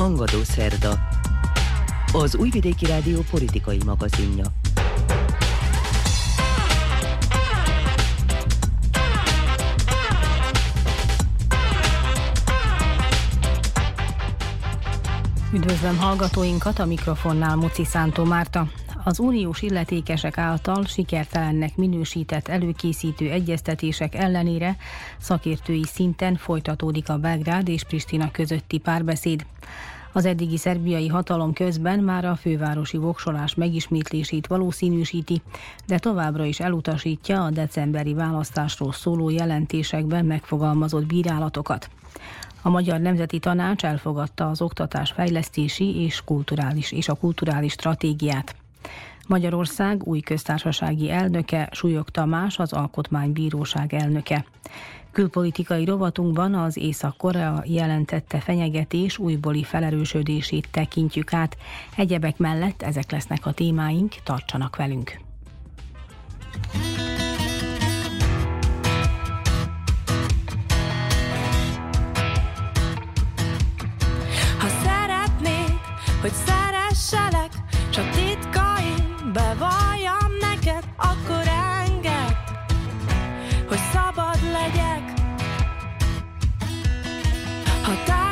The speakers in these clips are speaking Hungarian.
Hangadó Szerda Az Újvidéki Rádió politikai magazinja Üdvözlöm hallgatóinkat, a mikrofonnál Muci Szántó Márta. Az uniós illetékesek által sikertelennek minősített előkészítő egyeztetések ellenére szakértői szinten folytatódik a Belgrád és Pristina közötti párbeszéd. Az eddigi szerbiai hatalom közben már a fővárosi voksolás megismétlését valószínűsíti, de továbbra is elutasítja a decemberi választásról szóló jelentésekben megfogalmazott bírálatokat. A Magyar Nemzeti Tanács elfogadta az oktatás fejlesztési és kulturális és a kulturális stratégiát. Magyarország új köztársasági elnöke, Súlyog Tamás, az Alkotmánybíróság elnöke. Külpolitikai rovatunkban az Észak-Korea jelentette fenyegetés újbóli felerősödését tekintjük át. Egyebek mellett ezek lesznek a témáink, tartsanak velünk! Ha szeretnék, hogy szeresselek,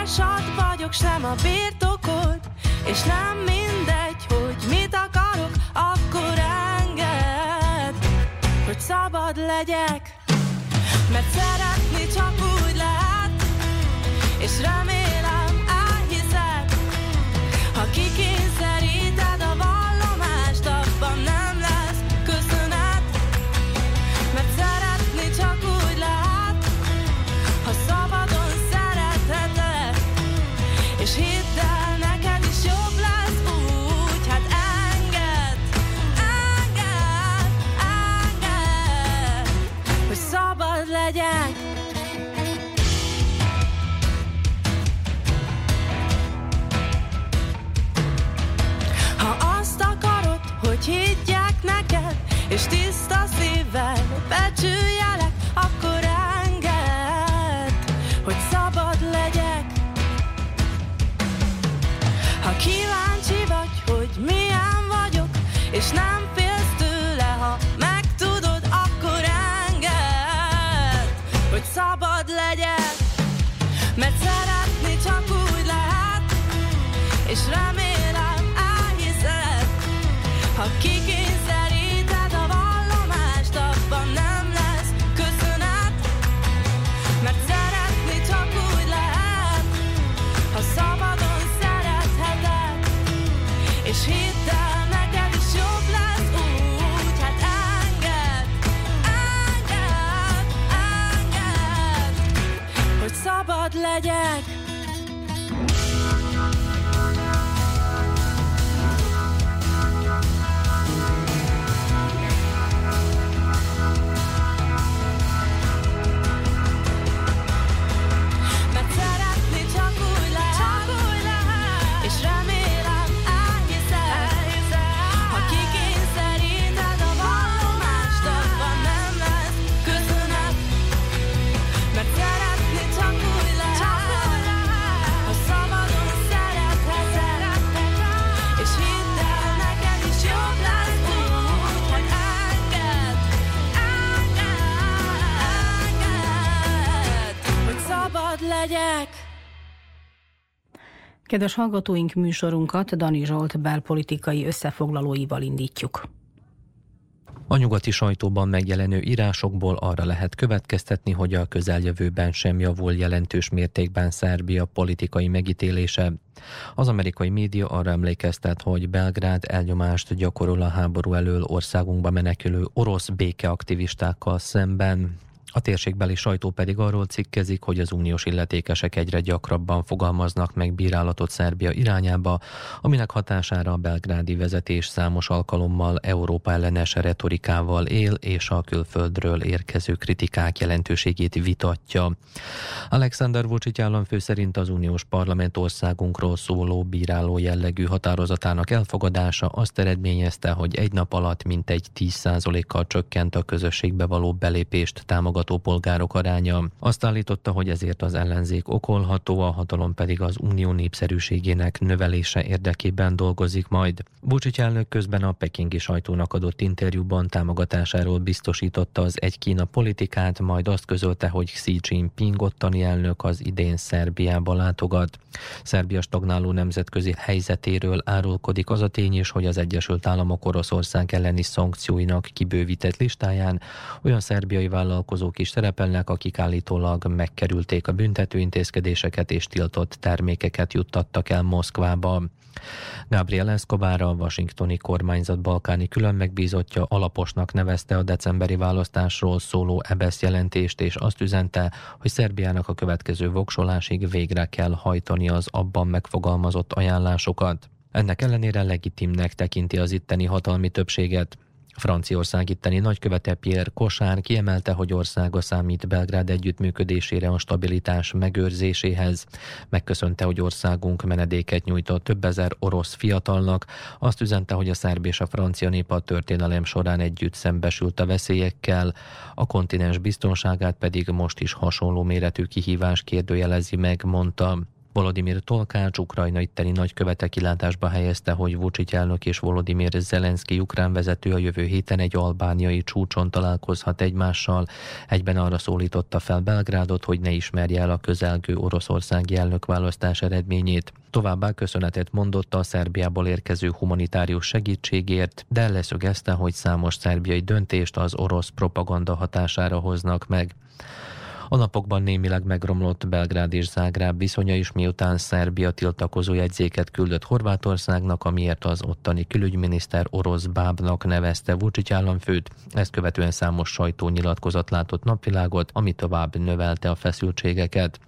Társad vagyok, sem a birtokod, és nem mindegy, hogy mit akarok, akkor enged, hogy szabad legyek. Mert szeretni csak úgy lehet, és remélem legyek. Ha azt akarod, hogy higgyek neked, és tiszta szívvel becsüljelek, akkor engedd, hogy szabad legyek. Ha kíváncsi vagy, hogy milyen vagyok, és nem szabad legyek. Mert szeretni csak úgy lehet, és remélem elhiszed, ha kikényszeríted Kedves hallgatóink, műsorunkat Dani Zsolt belpolitikai összefoglalóival indítjuk. A nyugati sajtóban megjelenő írásokból arra lehet következtetni, hogy a közeljövőben sem javul jelentős mértékben Szerbia politikai megítélése. Az amerikai média arra emlékeztet, hogy Belgrád elnyomást gyakorol a háború elől országunkba menekülő orosz békeaktivistákkal szemben. A térségbeli sajtó pedig arról cikkezik, hogy az uniós illetékesek egyre gyakrabban fogalmaznak meg bírálatot Szerbia irányába, aminek hatására a belgrádi vezetés számos alkalommal Európa ellenes retorikával él, és a külföldről érkező kritikák jelentőségét vitatja. Alexander Vucic államfő szerint az uniós parlament országunkról szóló bíráló jellegű határozatának elfogadása azt eredményezte, hogy egy nap alatt mintegy 10%-kal csökkent a közösségbe való belépést támogató látogató polgárok aránya. Azt állította, hogy ezért az ellenzék okolható, a hatalom pedig az unió népszerűségének növelése érdekében dolgozik majd. Vucic elnök közben a pekingi sajtónak adott interjúban támogatásáról biztosította az egy Kína politikát, majd azt közölte, hogy Xi Jinping ottani elnök az idén Szerbiába látogat. Szerbia stagnáló nemzetközi helyzetéről árulkodik az a tény is, hogy az Egyesült Államok Oroszország elleni szankcióinak kibővített listáján olyan szerbiai vállalkozók is szerepelnek, akik állítólag megkerülték a büntetőintézkedéseket és tiltott termékeket juttattak el Moszkvába. Gabriel Escobar a washingtoni kormányzat balkáni külön megbízottja alaposnak nevezte a decemberi választásról szóló EBESZ jelentést, és azt üzente, hogy Szerbiának a következő voksolásig végre kell hajtani az abban megfogalmazott ajánlásokat. Ennek ellenére legitimnek tekinti az itteni hatalmi többséget. Franciaország itteni nagykövete Pierre Kosár kiemelte, hogy országa számít Belgrád együttműködésére a stabilitás megőrzéséhez. Megköszönte, hogy országunk menedéket nyújtott több ezer orosz fiatalnak. Azt üzente, hogy a szerb és a francia nép a történelem során együtt szembesült a veszélyekkel, a kontinens biztonságát pedig most is hasonló méretű kihívás kérdőjelezi meg, mondta. Volodymyr Tolkács, Ukrajna itteni nagykövete kilátásba helyezte, hogy Vucic elnök és Volodymyr Zelenszky ukrán vezető a jövő héten egy albániai csúcson találkozhat egymással. Egyben arra szólította fel Belgrádot, hogy ne ismerje el a közelgő oroszországi elnökválasztás eredményét. Továbbá köszönetet mondott a Szerbiából érkező humanitárius segítségért, de leszögezte, hogy számos szerbiai döntést az orosz propaganda hatására hoznak meg. A napokban némileg megromlott Belgrád és Zágráb viszonya is, miután Szerbia tiltakozó jegyzéket küldött Horvátországnak, amiért az ottani külügyminiszter orosz bábnak nevezte Vucic államfőt. Ezt követően számos sajtónyilatkozat látott napvilágot, ami tovább növelte a feszültségeket.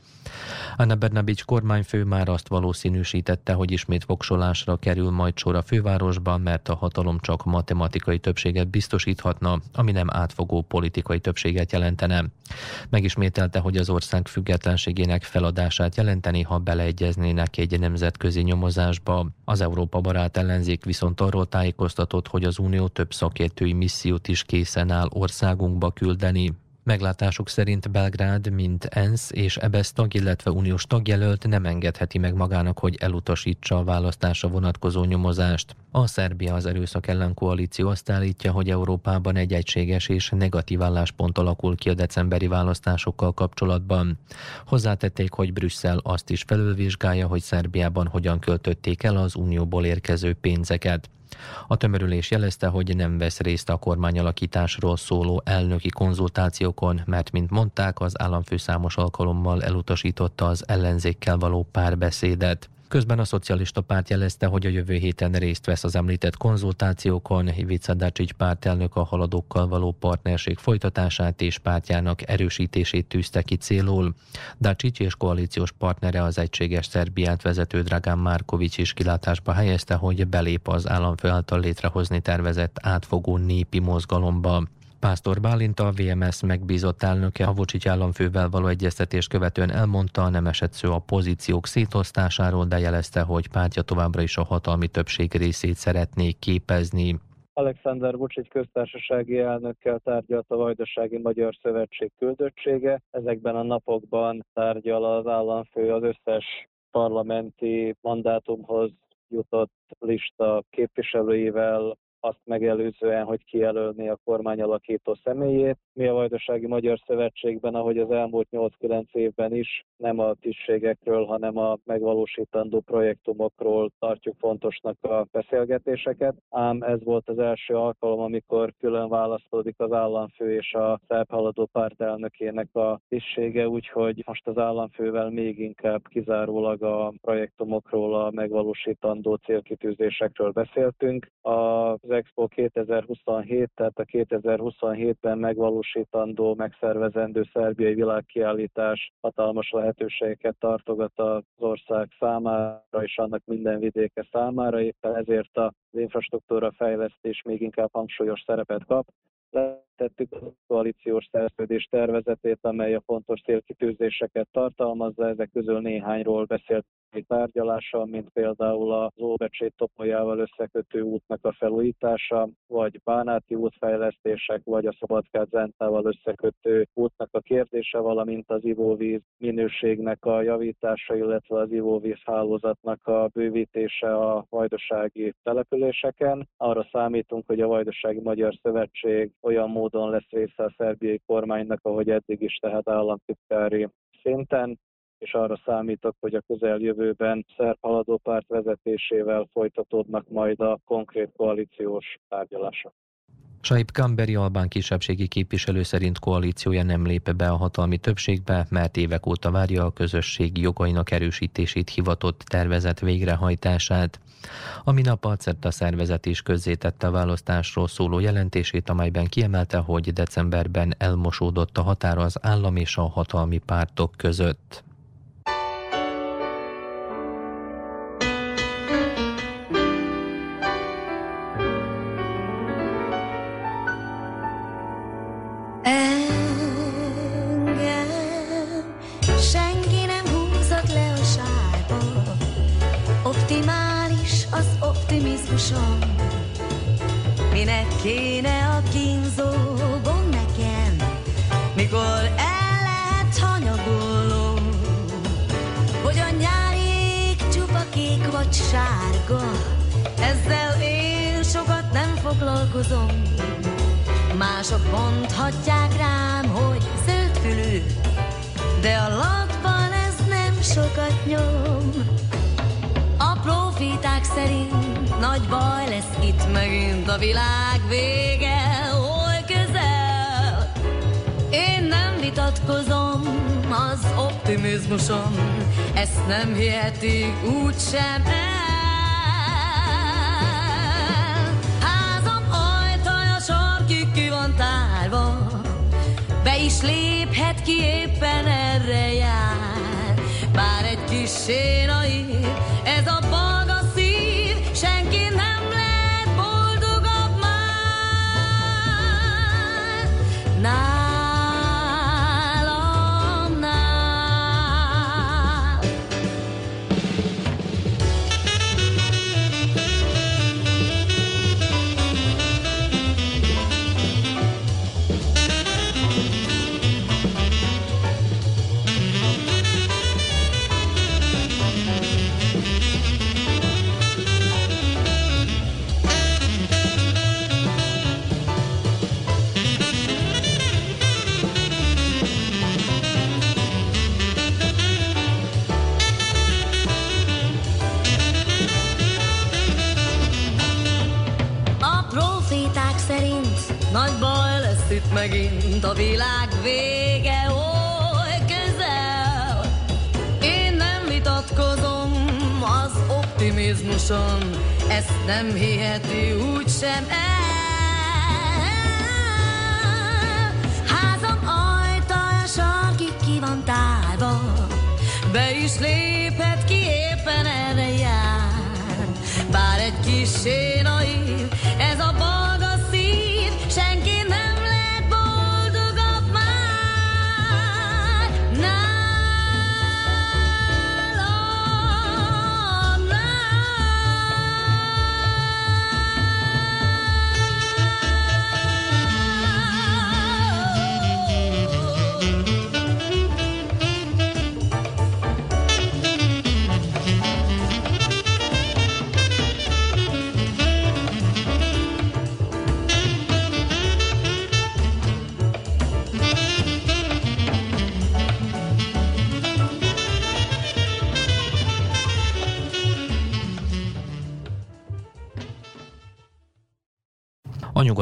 Anna Bernabics kormányfő már azt valószínűsítette, hogy ismét voksolásra kerül majd sor a fővárosban, mert a hatalom csak matematikai többséget biztosíthatna, ami nem átfogó politikai többséget jelentene. Megismételte, hogy az ország függetlenségének feladását jelenteni, ha beleegyeznének egy nemzetközi nyomozásba. Az Európa barát ellenzék viszont arról tájékoztatott, hogy az Unió több szakértői missziót is készen áll országunkba küldeni. Meglátásuk szerint Belgrád, mint ENSZ és EBESZ tag, illetve uniós tagjelölt nem engedheti meg magának, hogy elutasítsa a választásra vonatkozó nyomozást. A Szerbia az erőszak ellen koalíció azt állítja, hogy Európában egy egységes és negatív álláspont alakul ki a decemberi választásokkal kapcsolatban. Hozzátették, hogy Brüsszel azt is felülvizsgálja, hogy Szerbiában hogyan költötték el az unióból érkező pénzeket. A tömörülés jelezte, hogy nem vesz részt a kormányalakításról szóló elnöki konzultációkon, mert, mint mondták, az államfő számos alkalommal elutasította az ellenzékkel való párbeszédet. Közben a szocialista párt jelezte, hogy a jövő héten részt vesz az említett konzultációkon. Ivica Dacic pártelnök a haladókkal való partnerség folytatását és pártjának erősítését tűzte ki célul. Dacic és koalíciós partnere az egységes Szerbiát vezető Dragán Márkovics is kilátásba helyezte, hogy belép az államfő által létrehozni tervezett átfogó népi mozgalomba. Pásztor Bálint a VMS megbízott elnöke a Vocsics államfővel való egyeztetés követően elmondta, nem esett szó a pozíciók szétosztásáról, de jelezte, hogy pártja továbbra is a hatalmi többség részét szeretné képezni. Alexander Vucic köztársasági elnökkel tárgyalt a Vajdasági Magyar Szövetség küldöttsége. Ezekben a napokban tárgyal az államfő az összes parlamenti mandátumhoz jutott lista képviselőivel, azt megelőzően, hogy kijelölni a kormány alakító személyét. Mi a Vajdasági Magyar Szövetségben, ahogy az elmúlt 8-9 évben is, nem a tisztségekről, hanem a megvalósítandó projektumokról tartjuk fontosnak a beszélgetéseket. Ám ez volt az első alkalom, amikor külön választódik az államfő és a szerb haladó pártelnökének a tisztsége, úgyhogy most az államfővel még inkább kizárólag a projektumokról, a megvalósítandó célkitűzésekről beszéltünk. Az Expo 2027, tehát a 2027-ben megvalósítandó, megszervezendő szerbiai világkiállítás hatalmas lehetőségeket tartogat az ország számára és annak minden vidéke számára, éppen ezért az infrastruktúra fejlesztés még inkább hangsúlyos szerepet kap betettük a koalíciós szerződés tervezetét, amely a fontos célkitűzéseket tartalmazza. Ezek közül néhányról beszélt tárgyalással, mint például az Óbecsét topolyával összekötő útnak a felújítása, vagy Bánáti útfejlesztések, vagy a Szabadkát Zentával összekötő útnak a kérdése, valamint az ivóvíz minőségnek a javítása, illetve az ivóvíz hálózatnak a bővítése a vajdasági településeken. Arra számítunk, hogy a Vajdasági Magyar Szövetség olyan módon lesz része a szerbiai kormánynak, ahogy eddig is, tehát államtitkári szinten, és arra számítok, hogy a közeljövőben szerb haladó párt vezetésével folytatódnak majd a konkrét koalíciós tárgyalások. Saib Kamberi albán kisebbségi képviselő szerint koalíciója nem lép be a hatalmi többségbe, mert évek óta várja a közösség jogainak erősítését hivatott tervezet végrehajtását. A minap a CERTA szervezet is közzétette a választásról szóló jelentését, amelyben kiemelte, hogy decemberben elmosódott a határ az állam és a hatalmi pártok között. Kéne a kínzó gond nekem, mikor el lehet hanyagolnom, hogy a nyári ég csupa kék vagy sárga, ezzel én sokat nem foglalkozom. Mások mondhatják rám, hogy zöldfülű, de a latban ez nem sokat nyom. A profiták szerint nagy baj lesz itt megint a világ vége, hol közel. Én nem vitatkozom az optimizmusom, ezt nem hihetik úgysem el. Tárva, be is léphet ki éppen erre jár. Bár egy kis naív, ez a balga ezt nem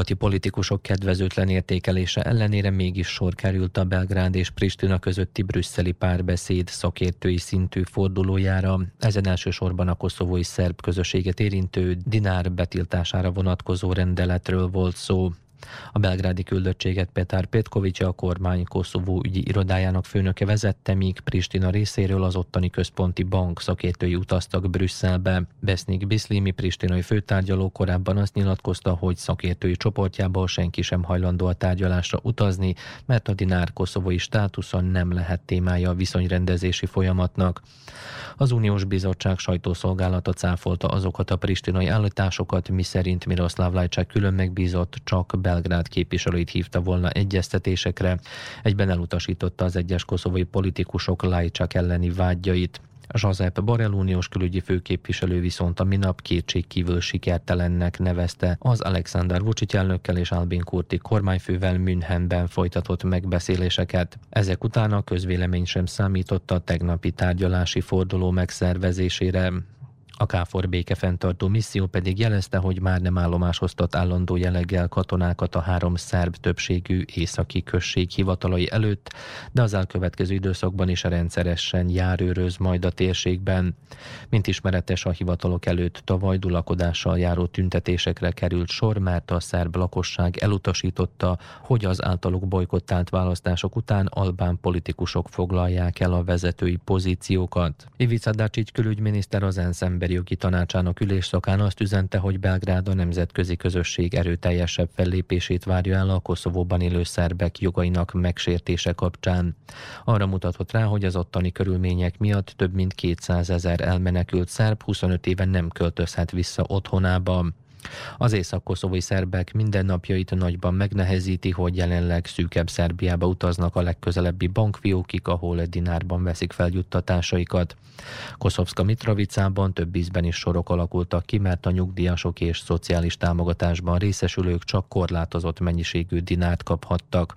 nyugati politikusok kedvezőtlen értékelése ellenére mégis sor került a Belgrád és Pristina közötti brüsszeli párbeszéd szakértői szintű fordulójára. Ezen elsősorban a koszovói szerb közösséget érintő dinár betiltására vonatkozó rendeletről volt szó. A belgrádi küldöttséget Petár Petkovics a kormány Koszovó ügyi irodájának főnöke vezette, míg Pristina részéről az ottani központi bank szakértői utaztak Brüsszelbe. Besznik Biszlimi pristinai főtárgyaló korábban azt nyilatkozta, hogy szakértői csoportjából senki sem hajlandó a tárgyalásra utazni, mert a dinár koszovói státuszon nem lehet témája a viszonyrendezési folyamatnak. Az Uniós Bizottság sajtószolgálata cáfolta azokat a pristinai állításokat, miszerint Miroslav Lajcsák külön megbízott csak Belgrád képviselőit hívta volna egyeztetésekre. Egyben elutasította az egyes koszovói politikusok Lajcsák elleni vágyait. Josep Borrell uniós külügyi főképviselő viszont a minap kétségkívül sikertelennek nevezte az Alexander Vucic elnökkel és Albin Kurti kormányfővel Münchenben folytatott megbeszéléseket. Ezek után a közvélemény sem számította a tegnapi tárgyalási forduló megszervezésére. A KFOR békefenntartó misszió pedig jelezte, hogy már nem állomásoztat állandó jelleggel katonákat a három szerb többségű északi község hivatalai előtt, de az elkövetkező időszakban is rendszeresen járőröz majd a térségben. Mint ismeretes a hivatalok előtt tavaly dulakodással járó tüntetésekre került sor, mert a szerb lakosság elutasította, hogy az általuk bolykottált választások után albán politikusok foglalják el a vezetői pozíciókat. Ivica Dacic külügyminiszter az ENSZ emberi jogi tanácsának ülésszakán azt üzente, hogy Belgrád a nemzetközi közösség erőteljesebb fellépését várja el a Koszovóban élő szerbek jogainak megsértése kapcsán. Arra mutatott rá, hogy az ottani körülmények miatt több mint 200 ezer elmenekült szerb 25 éven nem költözhet vissza otthonába. Az észak-koszovói szerbek mindennapjait nagyban megnehezíti, hogy jelenleg szűkebb Szerbiába utaznak a legközelebbi bankfiókig, ahol dinárban veszik fel juttatásaikat. Koszovska Mitrovicában több ízben is sorok alakultak ki, mert a nyugdíjasok és szociális támogatásban részesülők csak korlátozott mennyiségű dinárt kaphattak.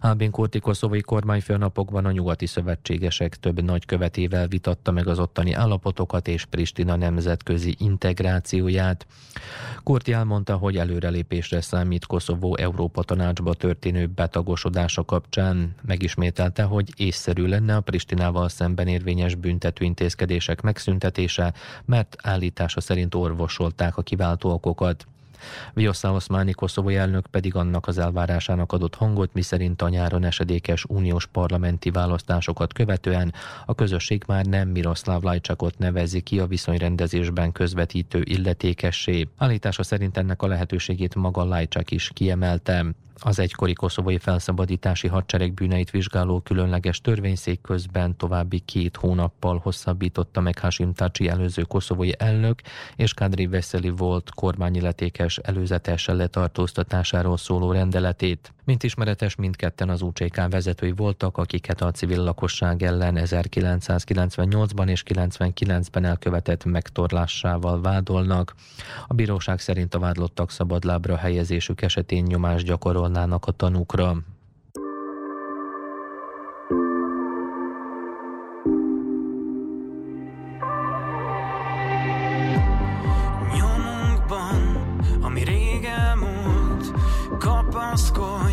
Ábin Kurti koszovai kormányfő napokban a nyugati szövetségesek több nagykövetével vitatta meg az ottani állapotokat és Pristina nemzetközi integrációját. Kurti elmondta, hogy előrelépésre számít Koszovó Európa Tanácsba történő betagosodása kapcsán. Megismételte, hogy észszerű lenne a Pristinával szemben érvényes büntető intézkedések megszüntetése, mert állítása szerint orvosolták a kiváltó okokat. Viosa Oszmáni koszovói elnök pedig annak az elvárásának adott hangot, miszerint a nyáron esedékes uniós parlamenti választásokat követően a közösség már nem Miroslav Lajcsakot nevezi ki a viszonyrendezésben közvetítő illetékessé. Állítása szerint ennek a lehetőségét maga Lajcsak is kiemelte. Az egykori koszovói felszabadítási hadsereg bűneit vizsgáló különleges törvényszék közben további két hónappal hosszabbította meg Hashim Taci előző koszovói elnök és Kadri Veszeli volt kormányilletékes előzetes letartóztatásáról szóló rendeletét. Mint ismeretes, mindketten az UCK vezetői voltak, akiket a civil lakosság ellen 1998-ban és 99-ben elkövetett megtorlásával vádolnak. A bíróság szerint a vádlottak szabadlábra helyezésük esetén nyomást gyakorolnának a tanúkra. Nyomunkban, ami rég elmúlt, kapaszkodj,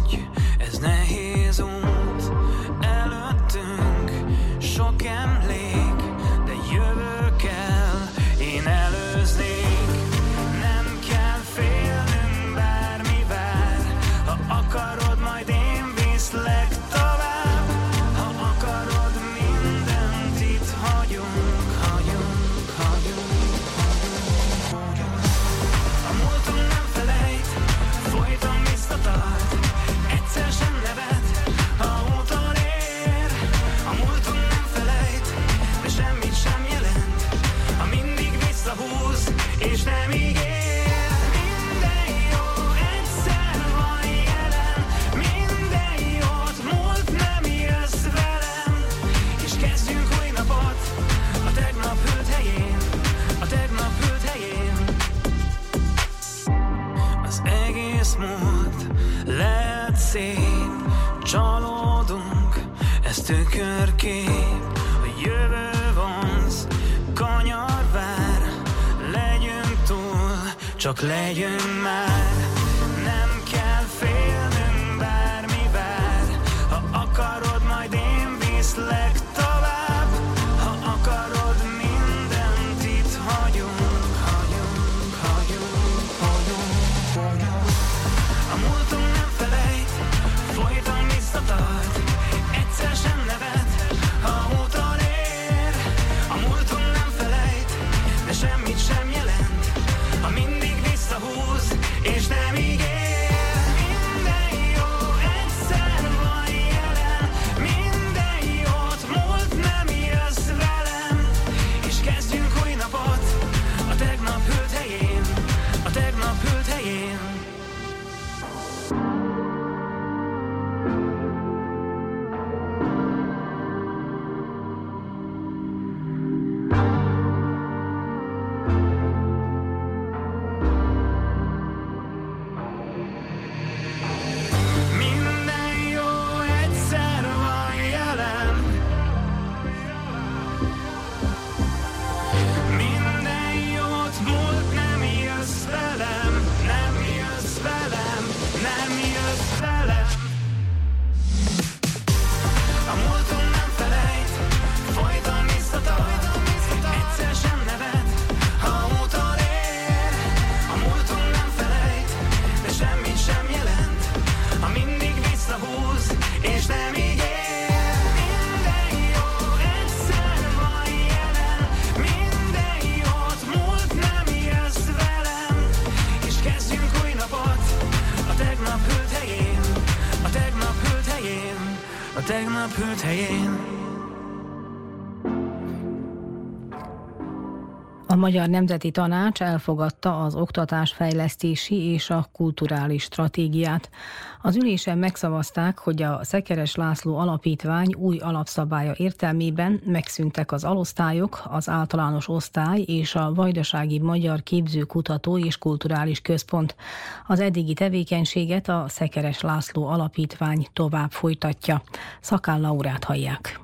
helyén. A Magyar Nemzeti Tanács elfogadta az oktatásfejlesztési és a kulturális stratégiát. Az ülésen megszavazták, hogy a Szekeres László Alapítvány új alapszabálya értelmében megszűntek az alosztályok, az általános osztály és a Vajdasági Magyar Képzőkutató és Kulturális Központ. Az eddigi tevékenységet a Szekeres László Alapítvány tovább folytatja. Szakán Laurát hallják.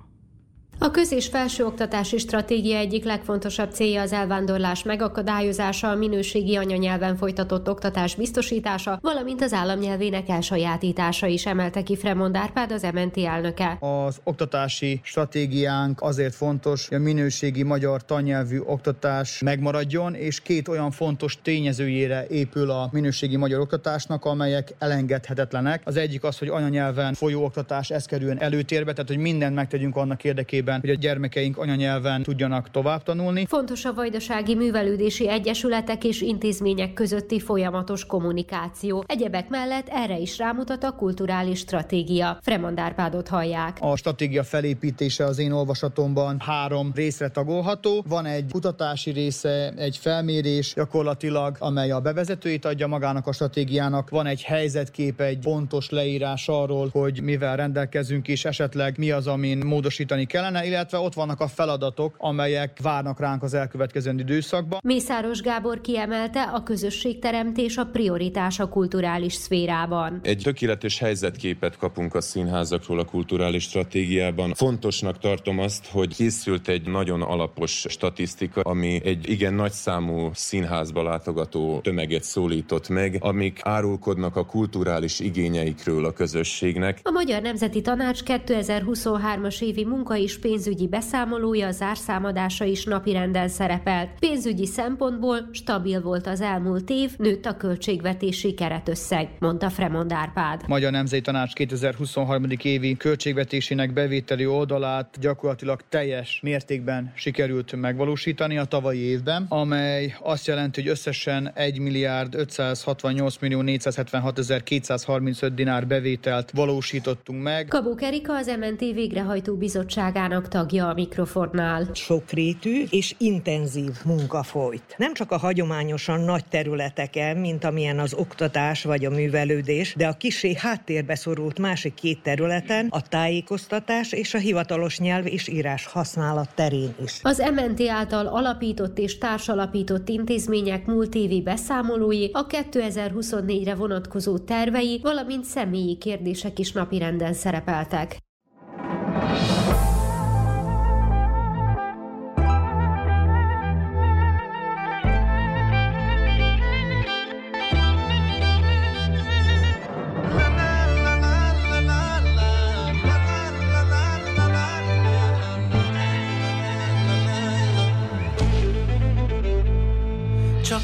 A köz- és felsőoktatási stratégia egyik legfontosabb célja az elvándorlás megakadályozása, a minőségi anyanyelven folytatott oktatás biztosítása, valamint az államnyelvének elsajátítása is emelte ki Fremond Árpád, az MNT elnöke. Az oktatási stratégiánk azért fontos, hogy a minőségi magyar tannyelvű oktatás megmaradjon, és két olyan fontos tényezőjére épül a minőségi magyar oktatásnak, amelyek elengedhetetlenek. Az egyik az, hogy anyanyelven folyó oktatás ez kerüljön előtérbe, tehát hogy mindent megtegyünk annak érdekében, hogy a gyermekeink anyanyelven tudjanak tovább tanulni. Fontos a vajdasági művelődési egyesületek és intézmények közötti folyamatos kommunikáció. Egyebek mellett erre is rámutat a kulturális stratégia. Fremond Árpádot hallják. A stratégia felépítése az én olvasatomban három részre tagolható. Van egy kutatási része, egy felmérés gyakorlatilag, amely a bevezetőit adja magának a stratégiának. Van egy helyzetkép, egy pontos leírás arról, hogy mivel rendelkezünk és esetleg mi az, amin módosítani kellene, illetve ott vannak a feladatok, amelyek várnak ránk az elkövetkező időszakban. Mészáros Gábor kiemelte, a közösségteremtés a prioritás a kulturális szférában. Egy tökéletes helyzetképet kapunk a színházakról a kulturális stratégiában. Fontosnak tartom azt, hogy készült egy nagyon alapos statisztika, ami egy igen nagy számú színházba látogató tömeget szólított meg, amik árulkodnak a kulturális igényeikről a közösségnek. A Magyar Nemzeti Tanács 2023-as évi munka és pénzügyi beszámolója, zárszámadása is napirenden szerepelt. Pénzügyi szempontból stabil volt az elmúlt év, nőtt a költségvetési keretösszeg, mondta Fremond Árpád. Magyar Nemzeti Tanács 2023. évi költségvetésének bevételi oldalát gyakorlatilag teljes mértékben sikerült megvalósítani a tavalyi évben, amely azt jelenti, hogy összesen 1 milliárd 568 millió 476 ezer 235 dinár bevételt valósítottunk meg. Kabó Erika az MNT végrehajtó bizottságának tagja a mikrofonnál. Sokrétű és intenzív munka folyt. Nem csak a hagyományosan nagy területeken, mint amilyen az oktatás vagy a művelődés, de a kisé háttérbe szorult másik két területen, a tájékoztatás és a hivatalos nyelv és írás használat terén is. Az MNT által alapított és társalapított intézmények múlt évi beszámolói, a 2024-re vonatkozó tervei, valamint személyi kérdések is napirenden szerepeltek.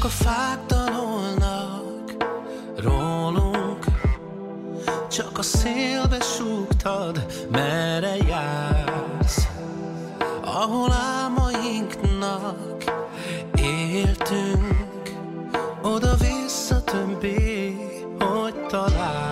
Csak a fák tanulnak rólunk. Csak a szélbe súgtad, merre jársz. Ahol álmainknak éltünk Oda-vissza többé, hogy találsz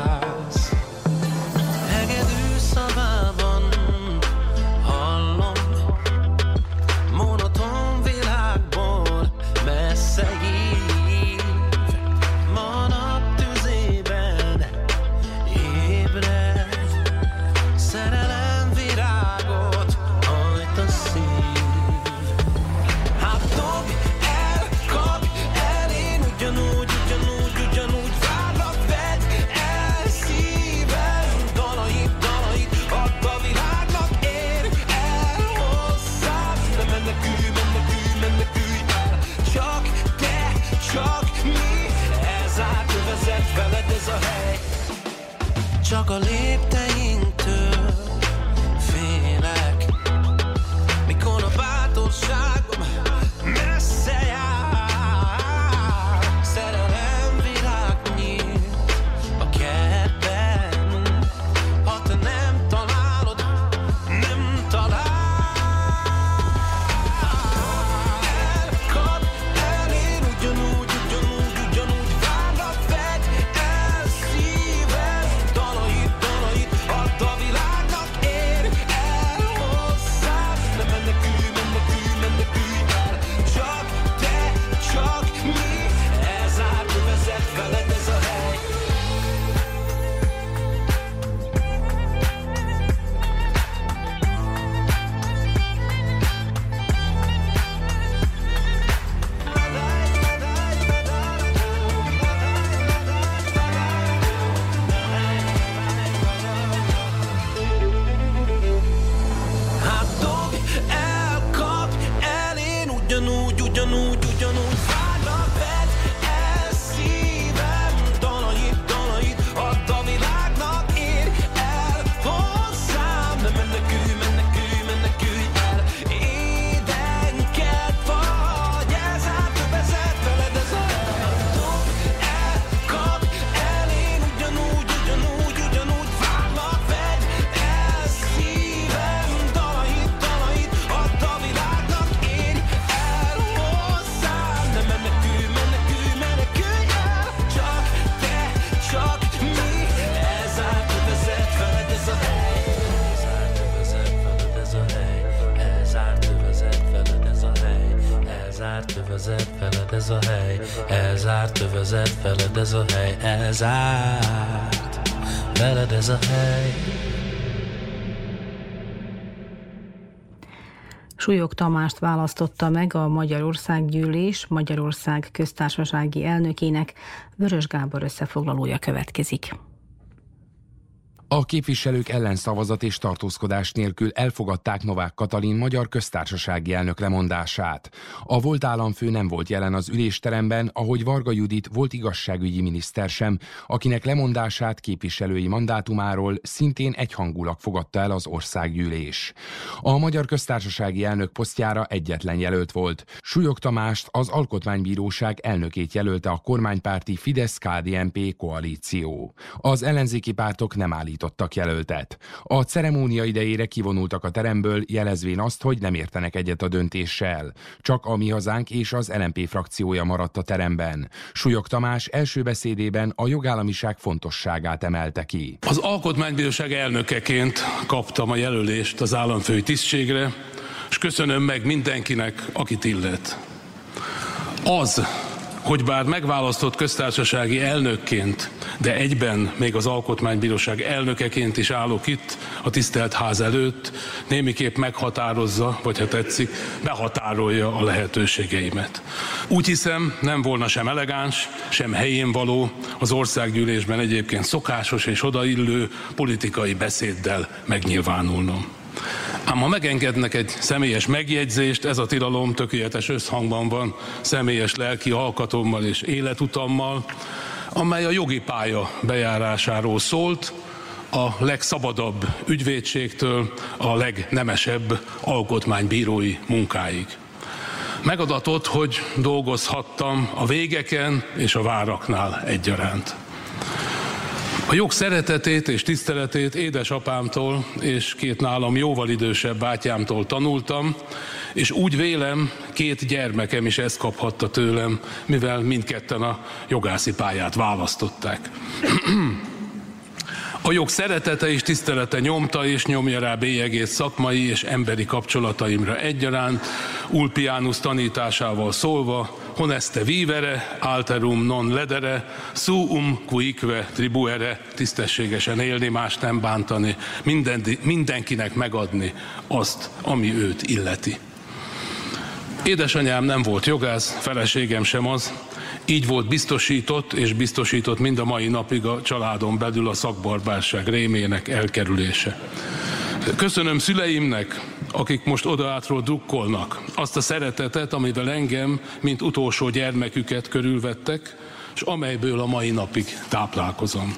hely, elzárt, veled ez a hely. Súlyog Tamást választotta meg a Magyarország gyűlés Magyarország köztársasági elnökének. Vörös Gábor összefoglalója következik. A képviselők ellenszavazat és tartózkodás nélkül elfogadták Novák Katalin magyar köztársasági elnök lemondását. A volt államfő nem volt jelen az ülésteremben, ahogy Varga Judit volt igazságügyi miniszter sem, akinek lemondását képviselői mandátumáról szintén egyhangulag fogadta el az országgyűlés. A magyar köztársasági elnök posztjára egyetlen jelölt volt. Súlyog Tamást az Alkotmánybíróság elnökét jelölte a kormánypárti Fidesz-KDNP koalíció. Az ellenzéki pártok nem állít állítottak jelöltet. A ceremónia idejére kivonultak a teremből, jelezvén azt, hogy nem értenek egyet a döntéssel. Csak a Mi Hazánk és az LMP frakciója maradt a teremben. Súlyog Tamás első beszédében a jogállamiság fontosságát emelte ki. Az Alkotmánybíróság elnökeként kaptam a jelölést az államfői tisztségre, és köszönöm meg mindenkinek, akit illet. Az, hogy bár megválasztott köztársasági elnökként, de egyben még az Alkotmánybíróság elnökeként is állok itt a tisztelt ház előtt, némiképp meghatározza, vagy ha tetszik, behatárolja a lehetőségeimet. Úgy hiszem, nem volna sem elegáns, sem helyén való az országgyűlésben egyébként szokásos és odaillő politikai beszéddel megnyilvánulnom. Ám ha megengednek egy személyes megjegyzést, ez a tilalom tökéletes összhangban van személyes lelki alkatommal és életutammal, amely a jogi pálya bejárásáról szólt, a legszabadabb ügyvédségtől a legnemesebb alkotmánybírói munkáig. Megadatott, hogy dolgozhattam a végeken és a váraknál egyaránt. A jog szeretetét és tiszteletét édesapámtól és két nálam jóval idősebb bátyámtól tanultam, és úgy vélem, két gyermekem is ezt kaphatta tőlem, mivel mindketten a jogászi pályát választották. A jog szeretete és tisztelete nyomta és nyomja rá bélyegét szakmai és emberi kapcsolataimra egyaránt, Ulpianus tanításával szólva, honeste vivere, alterum non ledere, suum quique tribuere, tisztességesen élni, más nem bántani, minden, mindenkinek megadni azt, ami őt illeti. Édesanyám nem volt jogász, feleségem sem az, így volt biztosított, és biztosított mind a mai napig a családon belül a szakbarbárság rémének elkerülése. Köszönöm szüleimnek, akik most odaátról drukkolnak, azt a szeretetet, amivel engem, mint utolsó gyermeküket körülvettek, és amelyből a mai napig táplálkozom.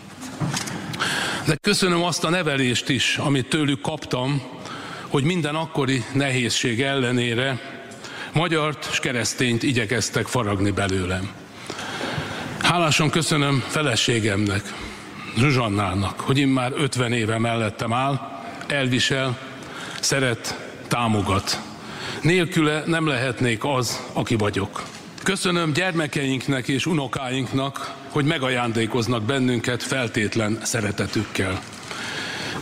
De köszönöm azt a nevelést is, amit tőlük kaptam, hogy minden akkori nehézség ellenére magyart és keresztényt igyekeztek faragni belőlem. Hálásan köszönöm feleségemnek, Zsuzsannának, hogy én már 50 éve mellettem áll, elvisel, szeret, támogat. Nélküle nem lehetnék az, aki vagyok. Köszönöm gyermekeinknek és unokáinknak, hogy megajándékoznak bennünket feltétlen szeretetükkel.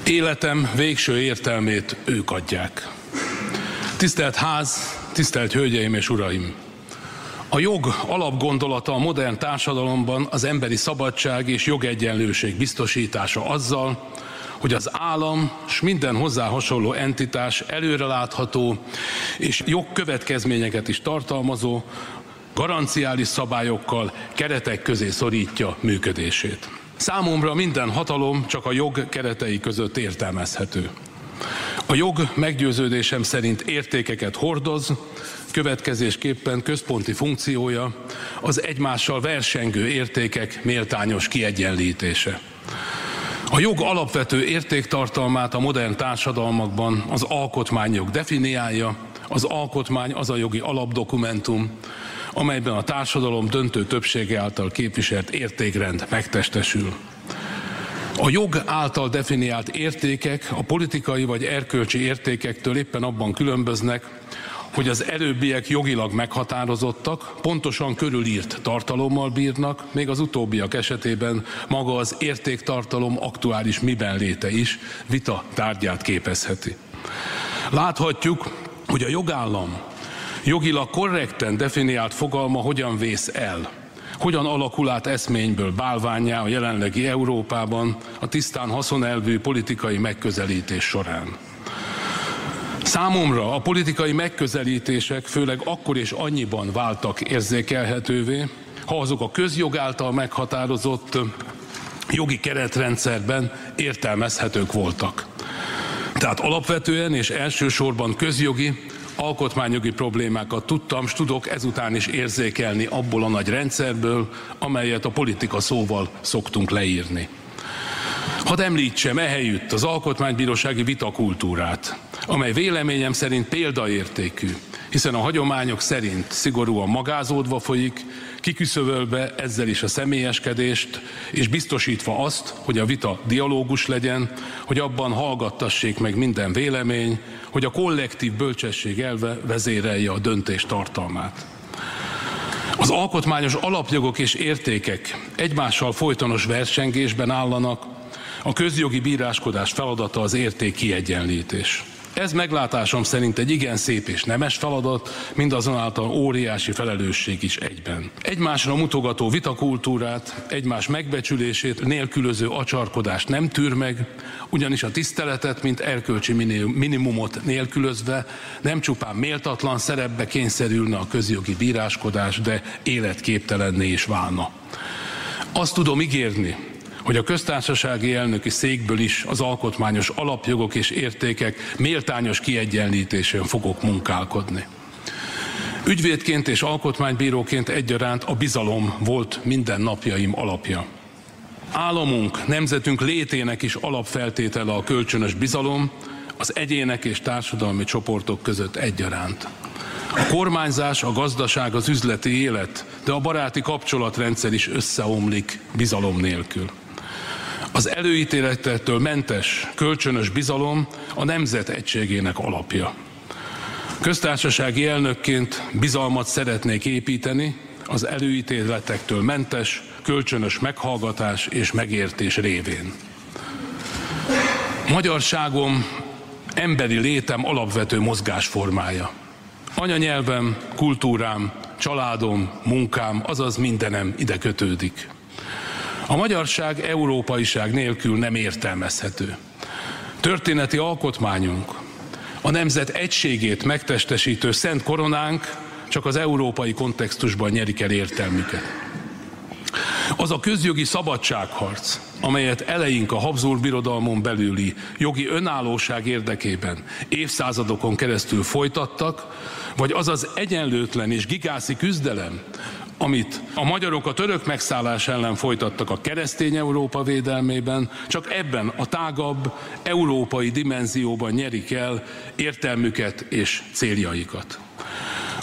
Életem végső értelmét ők adják. Tisztelt ház, tisztelt hölgyeim és uraim! A jog alapgondolata a modern társadalomban az emberi szabadság és jogegyenlőség biztosítása azzal, hogy az állam és minden hozzá hasonló entitás előrelátható és jogkövetkezményeket is tartalmazó, garanciális szabályokkal, keretek közé szorítja működését. Számomra minden hatalom csak a jog keretei között értelmezhető. A jog meggyőződésem szerint értékeket hordoz, következésképpen központi funkciója az egymással versengő értékek méltányos kiegyenlítése. A jog alapvető értéktartalmát a modern társadalmakban az alkotmányok definiálja, az alkotmány az a jogi alapdokumentum, amelyben a társadalom döntő többsége által képviselt értékrend megtestesül. A jog által definiált értékek a politikai vagy erkölcsi értékektől éppen abban különböznek, hogy az előbbiek jogilag meghatározottak, pontosan körülírt tartalommal bírnak, még az utóbbiak esetében maga az értéktartalom aktuális miben léte is vita tárgyát képezheti. Láthatjuk, hogy a jogállam jogilag korrekten definiált fogalma hogyan vész el. Hogyan alakul át eszményből bálványá a jelenlegi Európában a tisztán haszonelvű politikai megközelítés során. Számomra a politikai megközelítések főleg akkor és annyiban váltak érzékelhetővé, ha azok a közjog által meghatározott jogi keretrendszerben értelmezhetők voltak. Tehát alapvetően és elsősorban közjogi, alkotmányjogi problémákat tudtam, és tudok ezután is érzékelni abból a nagy rendszerből, amelyet a politika szóval szoktunk leírni. Hadd említsem ehelyütt az alkotmánybírósági vitakultúrát, amely véleményem szerint példaértékű, hiszen a hagyományok szerint szigorúan magázódva folyik, kiküszövölve ezzel is a személyeskedést, és biztosítva azt, hogy a vita dialógus legyen, hogy abban hallgattassék meg minden vélemény, hogy a kollektív bölcsesség elve vezérelje a döntés tartalmát. Az alkotmányos alapjogok és értékek egymással folytonos versengésben állanak, a közjogi bíráskodás feladata az érték kiegyenlítés. Ez meglátásom szerint egy igen szép és nemes feladat, mindazonáltal óriási felelősség is egyben. Egymásra mutogató vitakultúrát, egymás megbecsülését nélkülöző acsarkodást nem tűr meg, ugyanis a tiszteletet, mint erkölcsi minimumot nélkülözve nem csupán méltatlan szerepbe kényszerülne a közjogi bíráskodás, de életképtelenné is válna. Azt tudom ígérni, hogy a köztársasági elnöki székből is az alkotmányos alapjogok és értékek méltányos kiegyenlítésén fogok munkálkodni. Ügyvédként és alkotmánybíróként egyaránt a bizalom volt minden napjaim alapja. Államunk, nemzetünk létének is alapfeltétele a kölcsönös bizalom, az egyének és társadalmi csoportok között egyaránt. A kormányzás, a gazdaság, az üzleti élet, de a baráti kapcsolatrendszer is összeomlik bizalom nélkül. Az előítéletettől mentes, kölcsönös bizalom a nemzet egységének alapja. Köztársasági elnökként bizalmat szeretnék építeni az előítéletektől mentes, kölcsönös meghallgatás és megértés révén. Magyarságom emberi létem alapvető mozgásformája. Anyanyelvem, kultúrám, családom, munkám, azaz mindenem ide kötődik. A magyarság európaiság nélkül nem értelmezhető. Történeti alkotmányunk, a nemzet egységét megtestesítő szent koronánk csak az európai kontextusban nyerik el értelmüket. Az a közjogi szabadságharc, amelyet eleink a Habsburg birodalmon belüli jogi önállóság érdekében évszázadokon keresztül folytattak, vagy az az egyenlőtlen és gigászi küzdelem, amit a magyarok a török megszállás ellen folytattak a keresztény Európa védelmében, csak ebben a tágabb európai dimenzióban nyerik el értelmüket és céljaikat.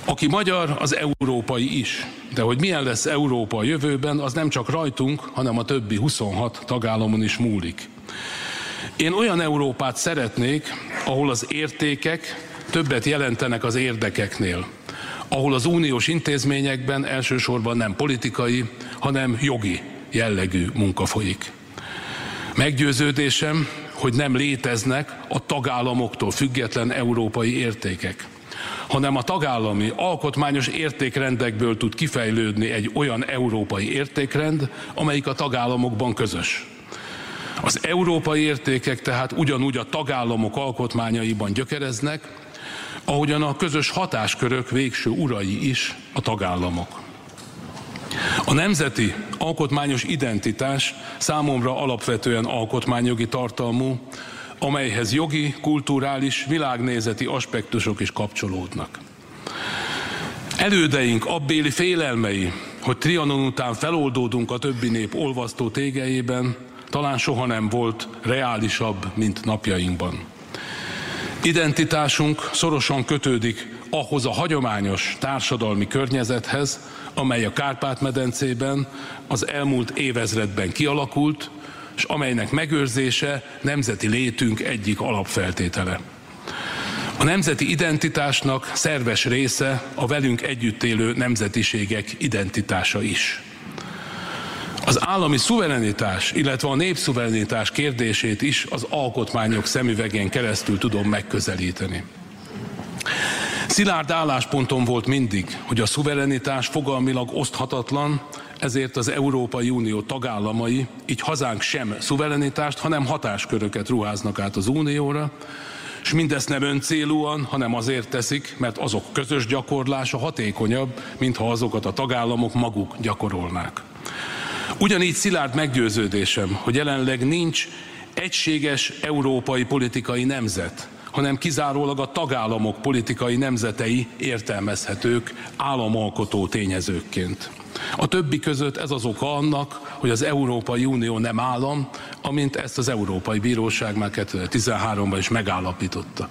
Aki magyar, az európai is. De hogy milyen lesz Európa a jövőben, az nem csak rajtunk, hanem a többi 26 tagállamon is múlik. Én olyan Európát szeretnék, ahol az értékek többet jelentenek az érdekeknél ahol az uniós intézményekben elsősorban nem politikai, hanem jogi jellegű munka folyik. Meggyőződésem, hogy nem léteznek a tagállamoktól független európai értékek, hanem a tagállami alkotmányos értékrendekből tud kifejlődni egy olyan európai értékrend, amelyik a tagállamokban közös. Az európai értékek tehát ugyanúgy a tagállamok alkotmányaiban gyökereznek, ahogyan a közös hatáskörök végső urai is a tagállamok. A nemzeti alkotmányos identitás számomra alapvetően alkotmányjogi tartalmú, amelyhez jogi, kulturális, világnézeti aspektusok is kapcsolódnak. Elődeink abbéli félelmei, hogy Trianon után feloldódunk a többi nép olvasztó tégejében, talán soha nem volt reálisabb, mint napjainkban. Identitásunk szorosan kötődik ahhoz a hagyományos társadalmi környezethez, amely a Kárpát-medencében az elmúlt évezredben kialakult, és amelynek megőrzése nemzeti létünk egyik alapfeltétele. A nemzeti identitásnak szerves része a velünk együtt élő nemzetiségek identitása is. Az állami szuverenitás, illetve a népszuverenitás kérdését is az alkotmányok szemüvegén keresztül tudom megközelíteni. Szilárd állásponton volt mindig, hogy a szuverenitás fogalmilag oszthatatlan, ezért az Európai Unió tagállamai, így hazánk sem szuverenitást, hanem hatásköröket ruháznak át az Unióra, és mindezt nem öncélúan, hanem azért teszik, mert azok közös gyakorlása hatékonyabb, mintha azokat a tagállamok maguk gyakorolnák. Ugyanígy szilárd meggyőződésem, hogy jelenleg nincs egységes európai politikai nemzet, hanem kizárólag a tagállamok politikai nemzetei értelmezhetők államalkotó tényezőkként. A többi között ez az oka annak, hogy az Európai Unió nem állam, amint ezt az Európai Bíróság már 2013-ban is megállapította.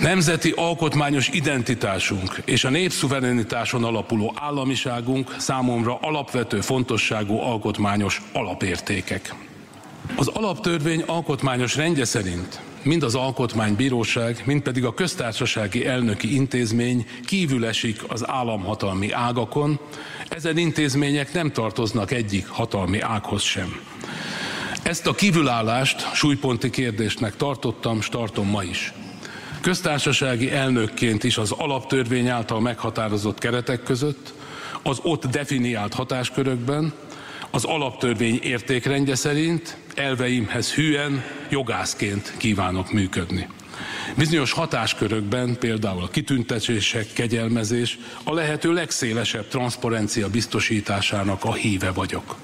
Nemzeti alkotmányos identitásunk és a népszuverenitáson alapuló államiságunk számomra alapvető fontosságú alkotmányos alapértékek. Az alaptörvény alkotmányos rendje szerint mind az alkotmánybíróság, mind pedig a köztársasági elnöki intézmény kívül esik az államhatalmi ágakon, ezen intézmények nem tartoznak egyik hatalmi ághoz sem. Ezt a kívülállást súlyponti kérdésnek tartottam, és tartom ma is. Köztársasági elnökként is az alaptörvény által meghatározott keretek között, az ott definiált hatáskörökben, az alaptörvény értékrendje szerint elveimhez hűen, jogászként kívánok működni. Bizonyos hatáskörökben, például a kitüntetések, kegyelmezés, a lehető legszélesebb transzparencia biztosításának a híve vagyok.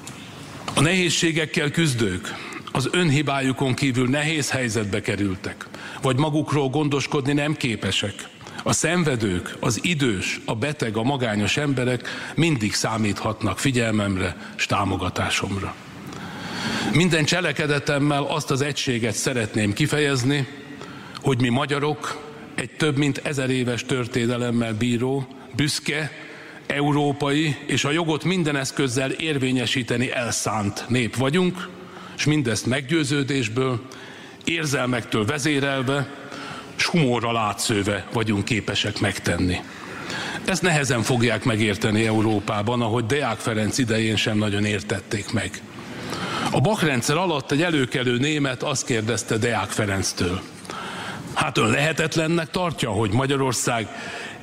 A nehézségekkel küzdők az önhibájukon kívül nehéz helyzetbe kerültek, vagy magukról gondoskodni nem képesek. A szenvedők, az idős, a beteg, a magányos emberek mindig számíthatnak figyelmemre és támogatásomra. Minden cselekedetemmel azt az egységet szeretném kifejezni, hogy mi magyarok egy több mint ezer éves történelemmel bíró, büszke, európai és a jogot minden eszközzel érvényesíteni elszánt nép vagyunk, és mindezt meggyőződésből, érzelmektől vezérelve, s humorral átszőve vagyunk képesek megtenni. Ezt nehezen fogják megérteni Európában, ahogy Deák Ferenc idején sem nagyon értették meg. A Bach rendszer alatt egy előkelő német azt kérdezte Deák Ferenctől. Hát ön lehetetlennek tartja, hogy Magyarország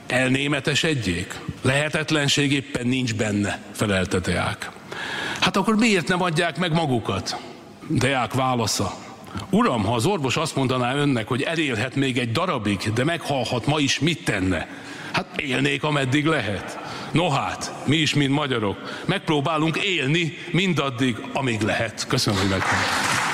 elnémetesedjék? Lehetetlenség éppen nincs benne, felelte Deák. Hát akkor miért nem adják meg magukat? Deák válasza. Uram, ha az orvos azt mondaná önnek, hogy elélhet még egy darabig, de meghalhat ma is, mit tenne? Hát élnék, ameddig lehet. No hát, mi is, mint magyarok, megpróbálunk élni mindaddig, amíg lehet. Köszönöm, hogy meghallgattak.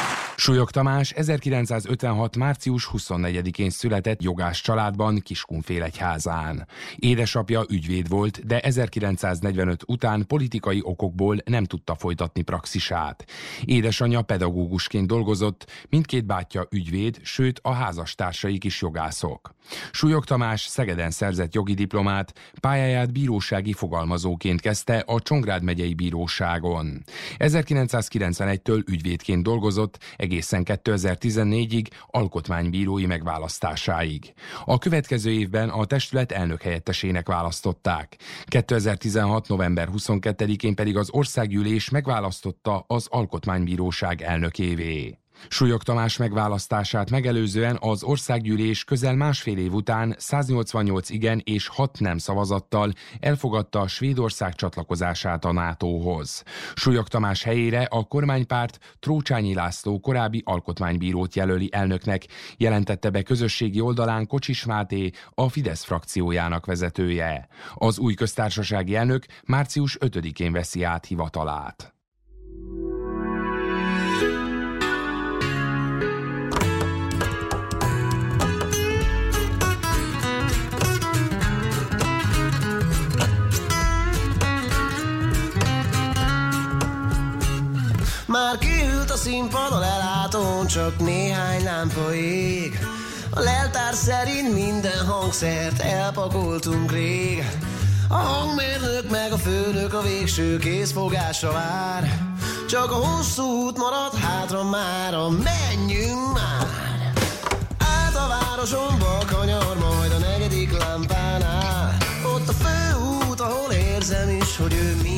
Súlyog Tamás 1956. március 24-én született jogás családban Kiskunfélegyházán. Édesapja ügyvéd volt, de 1945 után politikai okokból nem tudta folytatni praxisát. Édesanyja pedagógusként dolgozott, mindkét bátyja ügyvéd, sőt a házastársaik is jogászok. Súlyog Tamás Szegeden szerzett jogi diplomát, pályáját bírósági fogalmazóként kezdte a Csongrád megyei bíróságon. 1991-től ügyvédként dolgozott, egészen 2014-ig alkotmánybírói megválasztásáig. A következő évben a testület elnök helyettesének választották. 2016. november 22-én pedig az országgyűlés megválasztotta az alkotmánybíróság elnökévé. Súlyog Tamás megválasztását megelőzően az országgyűlés közel másfél év után 188 igen és 6 nem szavazattal elfogadta a Svédország csatlakozását a NATO-hoz. Súlyog Tamás helyére a kormánypárt Trócsányi László korábbi alkotmánybírót jelöli elnöknek, jelentette be közösségi oldalán Kocsis Máté, a Fidesz frakciójának vezetője. Az új köztársasági elnök március 5-én veszi át hivatalát. Már kiült a színpad a lelátón, csak néhány lámpa ég. A leltár szerint minden hangszert elpakoltunk rég. A hangmérnök meg a főnök a végső készfogásra vár. Csak a hosszú út marad hátra már, menjünk már! Át a városon bal kanyar, majd a negyedik lámpánál. Ott a főút, ahol érzem is, hogy ő mindjárt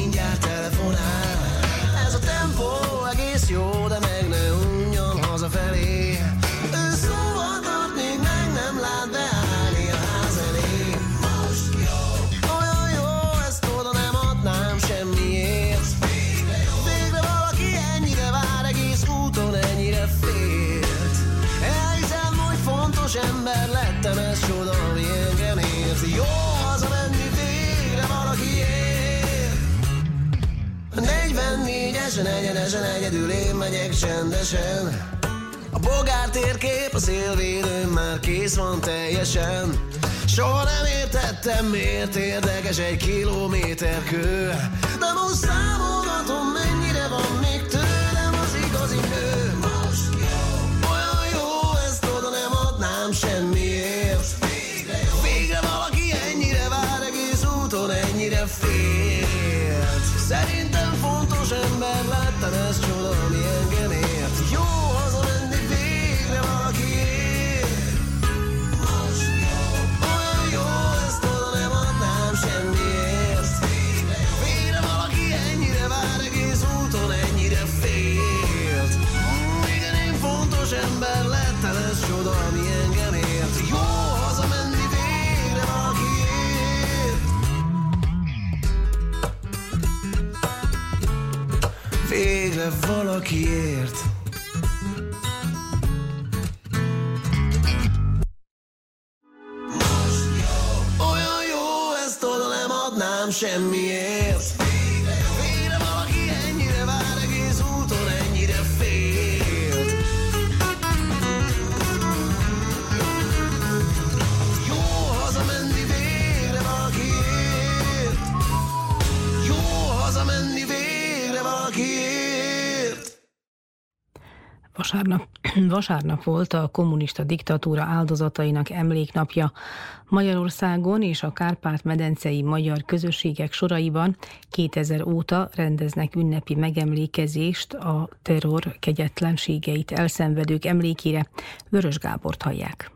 ember lettem, ez csoda, ami engem ért. Jó hazamenni végre valakiért. 44-esen, egyenesen, egyedül én megyek csendesen. A bogár térkép, a szélvédőm már kész van teljesen. Soha nem értettem, miért érdekes egy kilométer kő. De most számolgatom, mennyire van még tőlem az igazi nő. Vasárnap, volt a kommunista diktatúra áldozatainak emléknapja. Magyarországon és a Kárpát-medencei magyar közösségek soraiban 2000 óta rendeznek ünnepi megemlékezést a terror kegyetlenségeit elszenvedők emlékére. Vörös Gábort hallják.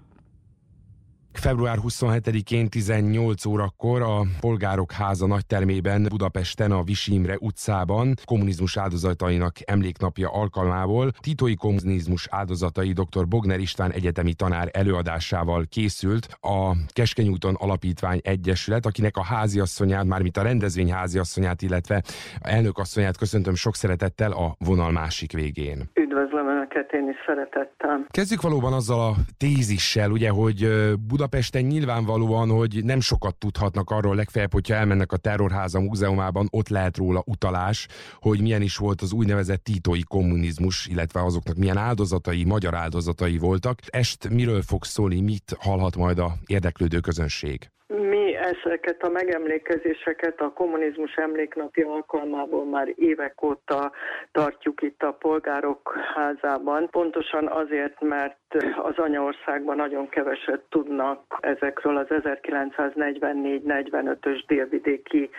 Február 27-én 18 órakor a Polgárok Háza nagytermében Budapesten a Visi Imre utcában kommunizmus áldozatainak emléknapja alkalmából titói kommunizmus áldozatai dr. Bogner István egyetemi tanár előadásával készült a Keskeny úton Alapítvány Egyesület, akinek a háziasszonyát, mármint a rendezvény háziasszonyát, illetve elnökasszonyát köszöntöm sok szeretettel a vonal másik végén. Üdvözlöm Önöket én is szeretettel. Kezdjük valóban azzal a tézissel, ugye, hogy ö, Budapesten nyilvánvalóan, hogy nem sokat tudhatnak arról, legfeljebb, hogyha elmennek a Terrorháza múzeumában, ott lehet róla utalás, hogy milyen is volt az úgynevezett títói kommunizmus, illetve azoknak milyen áldozatai, magyar áldozatai voltak. Est miről fog szólni, mit hallhat majd a érdeklődő közönség? Mi ezeket a megemlékezéseket a kommunizmus emléknapja alkalmából már évek óta tartjuk itt a polgárok házában. Pontosan azért, mert az anyaországban nagyon keveset tudnak ezekről az 1944-45-ös délvidéki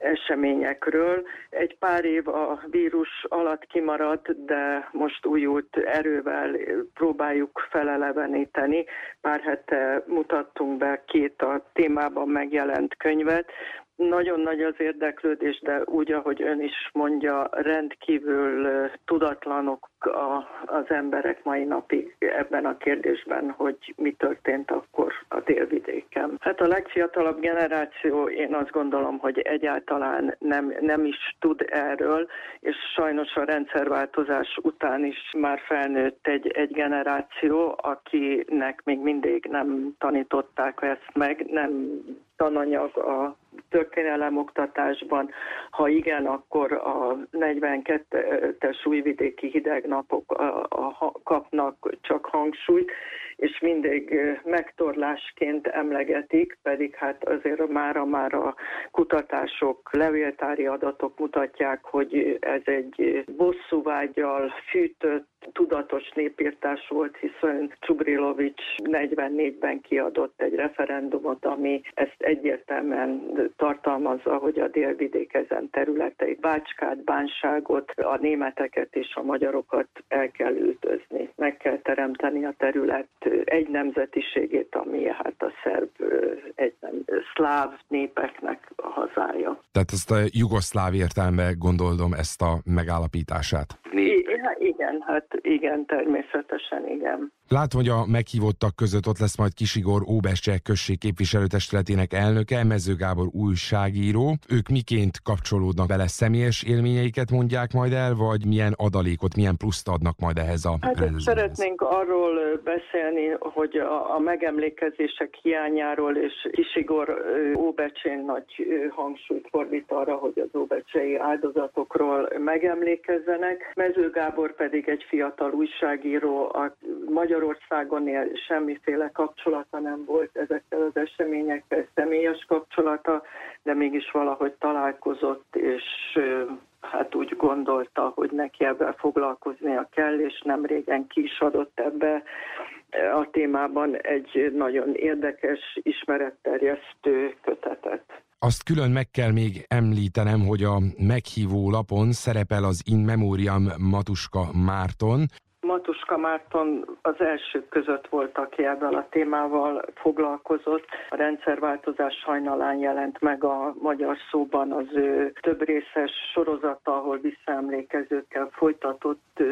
eseményekről. Egy pár év a vírus alatt kimaradt, de most újult erővel próbáljuk feleleveníteni. Pár hete mutattunk be két a témában megjelent könyvet, nagyon nagy az érdeklődés, de úgy, ahogy ön is mondja, rendkívül tudatlanok a, az emberek mai napig ebben a kérdésben, hogy mi történt akkor a délvidéken. Hát a legfiatalabb generáció, én azt gondolom, hogy egyáltalán nem, nem is tud erről, és sajnos a rendszerváltozás után is már felnőtt egy, egy generáció, akinek még mindig nem tanították ezt meg, nem tananyag a történelem oktatásban. Ha igen, akkor a 42-es újvidéki hideg napok kapnak csak hangsúlyt, és mindig megtorlásként emlegetik, pedig hát azért mára már a kutatások, levéltári adatok mutatják, hogy ez egy bosszúvágyal fűtött, tudatos népírtás volt, hiszen Csubrilovics 44-ben kiadott egy referendumot, ami ezt egyértelműen tartalmazza, hogy a délvidék ezen területei Bácskát, Bánságot, a németeket és a magyarokat el kell üldözni. Meg kell teremteni a terület egy nemzetiségét, ami hát a szerb, egy nem, szláv népeknek a hazája. Tehát ezt a jugoszláv értelme gondolom ezt a megállapítását. I- igen, hát igen, természetesen igen. Látom, hogy a meghívottak között ott lesz majd Kisigor Óbescseh község képviselőtestületének elnöke, Mező Gábor újságíró. Ők miként kapcsolódnak bele? Személyes élményeiket mondják majd el, vagy milyen adalékot, milyen pluszt adnak majd ehhez a Hát szeretnénk arról beszélni, hogy a, a megemlékezések hiányáról és Kisigor Óbecsén nagy hangsúlyt fordít arra, hogy az óbecsei áldozatokról megemlékezzenek. Mező Gábor pedig egy fiatal újságíró, a Magyarországon él, semmiféle kapcsolata nem volt ezekkel az eseményekkel, személyes kapcsolata, de mégis valahogy találkozott, és hát úgy gondolta, hogy neki ebben foglalkoznia kell, és nem régen ki is adott ebbe a témában egy nagyon érdekes, ismeretterjesztő kötetet. Azt külön meg kell még említenem, hogy a meghívó lapon szerepel az In Memoriam Matuska Márton, Matuska Márton az elsők között volt, aki ebben a témával foglalkozott. A rendszerváltozás hajnalán jelent meg a magyar szóban az ő több részes sorozata, ahol visszaemlékezőkkel folytatott,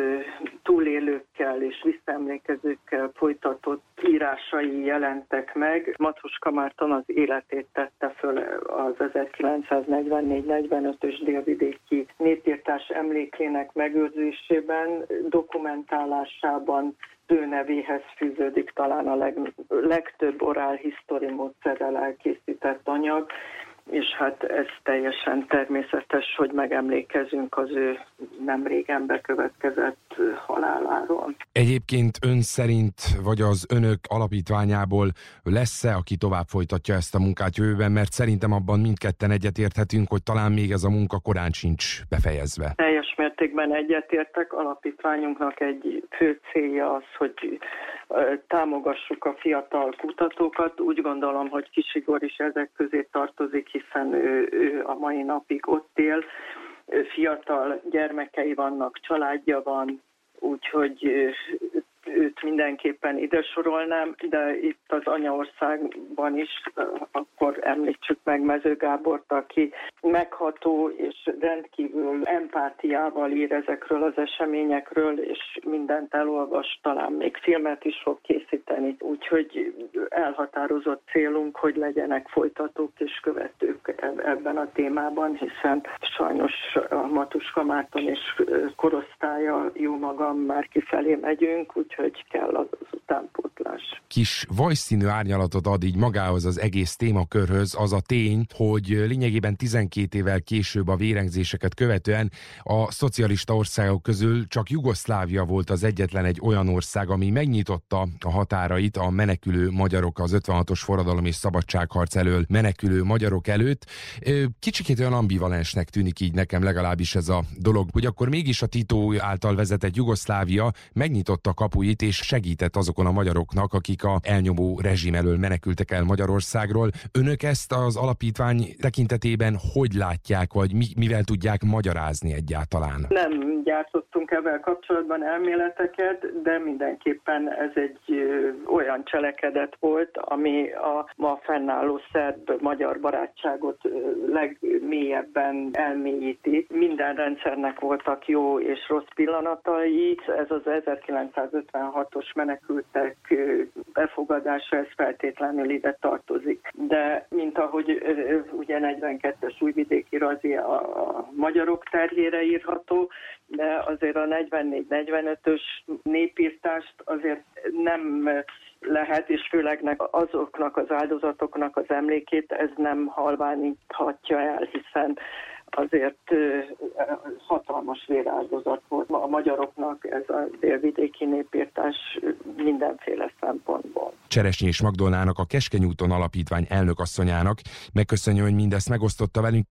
túlélőkkel és visszaemlékezőkkel folytatott írásai jelentek meg. Matuska Márton az életét tette föl az 1944-45-ös délvidéki népírtás emlékének megőrzésében, dokumentálásában ő nevéhez fűződik talán a leg, legtöbb orál history módszerrel elkészített anyag, és hát ez teljesen természetes, hogy megemlékezünk az ő nem régen bekövetkezett haláláról. Egyébként ön szerint, vagy az önök alapítványából lesz-e, aki tovább folytatja ezt a munkát jövőben, mert szerintem abban mindketten egyetérthetünk, hogy talán még ez a munka korán sincs befejezve. Teljes mértékben egyetértek. Alapítványunknak egy fő célja az, hogy támogassuk a fiatal kutatókat. Úgy gondolom, hogy Kisigor is ezek közé tartozik, hiszen ő, ő a mai napig ott él. Fiatal gyermekei vannak, családja van, úgyhogy őt mindenképpen ide sorolnám, de itt az anyaországban is akkor említsük meg Mező Gábort, aki megható és rendkívül empátiával ír ezekről az eseményekről, és mindent elolvas, talán még filmet is fog készíteni. Úgyhogy elhatározott célunk, hogy legyenek folytatók és követők ebben a témában, hiszen sajnos a Matuska Márton és korosztálya, jó magam már kifelé megyünk, úgyhogy kell az utánpótlás. Kis vajszínű árnyalatot ad így magához az egész témakörhöz az a tény, hogy lényegében 12 évvel később a vérengzéseket követően a szocialista országok közül csak Jugoszlávia volt az egyetlen egy olyan ország, ami megnyitotta a határait a menekülő magyarok az 56-os forradalom és szabadságharc elől menekülő magyarok előtt. Kicsikét olyan ambivalensnek tűnik így nekem legalábbis ez a dolog, hogy akkor mégis a Tito által vezetett Jugoszlávia megnyitotta kapuit és segített azokon a magyaroknak, akik a elnyomó rezsim elől menekültek el Magyarországról. Önök ezt az alapítvány tekintetében hogy látják, vagy mi, mivel tudják magyarázni egyáltalán? Nem gyártottunk ebben kapcsolatban elméleteket, de mindenképpen ez egy olyan cselekedet volt, ami a ma fennálló szerb-magyar barátságot legmélyebben elmélyíti. Minden rendszernek voltak jó és rossz pillanatai. Ez az 1956-os menekültek ö, befogadása, ez feltétlenül ide tartozik. De mint ahogy ugye 42-es újvidéki razi a, a magyarok terhére írható, de azért a 44-45-ös népírtást azért nem lehet, és főleg azoknak az áldozatoknak az emlékét ez nem halványíthatja el, hiszen azért hatalmas véráldozat volt a magyaroknak ez a délvidéki népírtás mindenféle szempontból. Cseresnyi és Magdolnának, a Keskeny úton alapítvány elnökasszonyának. Megköszönjük, hogy mindezt megosztotta velünk.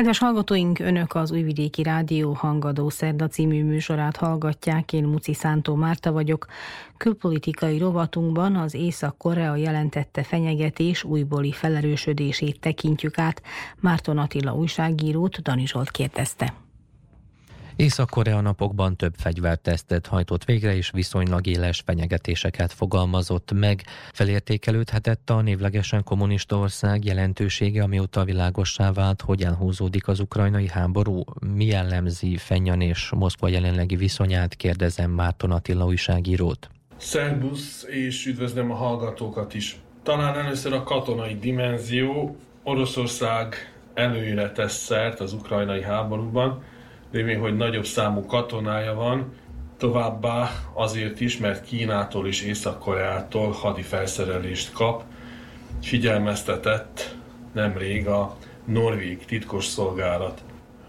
Kedves hallgatóink, Önök az Újvidéki Rádió Hangadó Szerda című műsorát hallgatják. Én Muci Szántó Márta vagyok. Külpolitikai rovatunkban az Észak-Korea jelentette fenyegetés újbóli felerősödését tekintjük át. Márton Attila újságírót Dani Zsolt kérdezte. Észak-Korea napokban több fegyvertesztet hajtott végre, és viszonylag éles fenyegetéseket fogalmazott meg. Felértékelődhetett a névlegesen kommunista ország jelentősége, amióta világossá vált, hogy elhúzódik az ukrajnai háború. Mi jellemzi Fennyan és Moszkva jelenlegi viszonyát, kérdezem Márton Attila újságírót. Szerbusz, és üdvözlöm a hallgatókat is. Talán először a katonai dimenzió. Oroszország előre tesz szert az ukrajnai háborúban, lévén, hogy nagyobb számú katonája van, továbbá azért is, mert Kínától és Észak-Koreától hadi felszerelést kap, figyelmeztetett nemrég a norvég titkos szolgálat.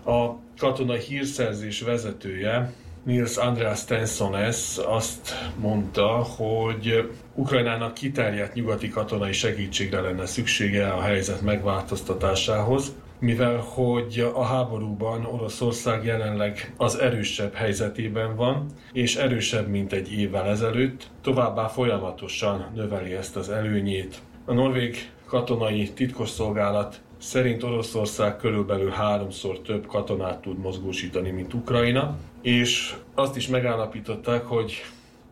A katonai hírszerzés vezetője, Nils Andreas Tensones azt mondta, hogy Ukrajnának kiterjedt nyugati katonai segítségre lenne szüksége a helyzet megváltoztatásához, mivel hogy a háborúban Oroszország jelenleg az erősebb helyzetében van, és erősebb, mint egy évvel ezelőtt, továbbá folyamatosan növeli ezt az előnyét. A norvég katonai titkosszolgálat szerint Oroszország körülbelül háromszor több katonát tud mozgósítani, mint Ukrajna, és azt is megállapították, hogy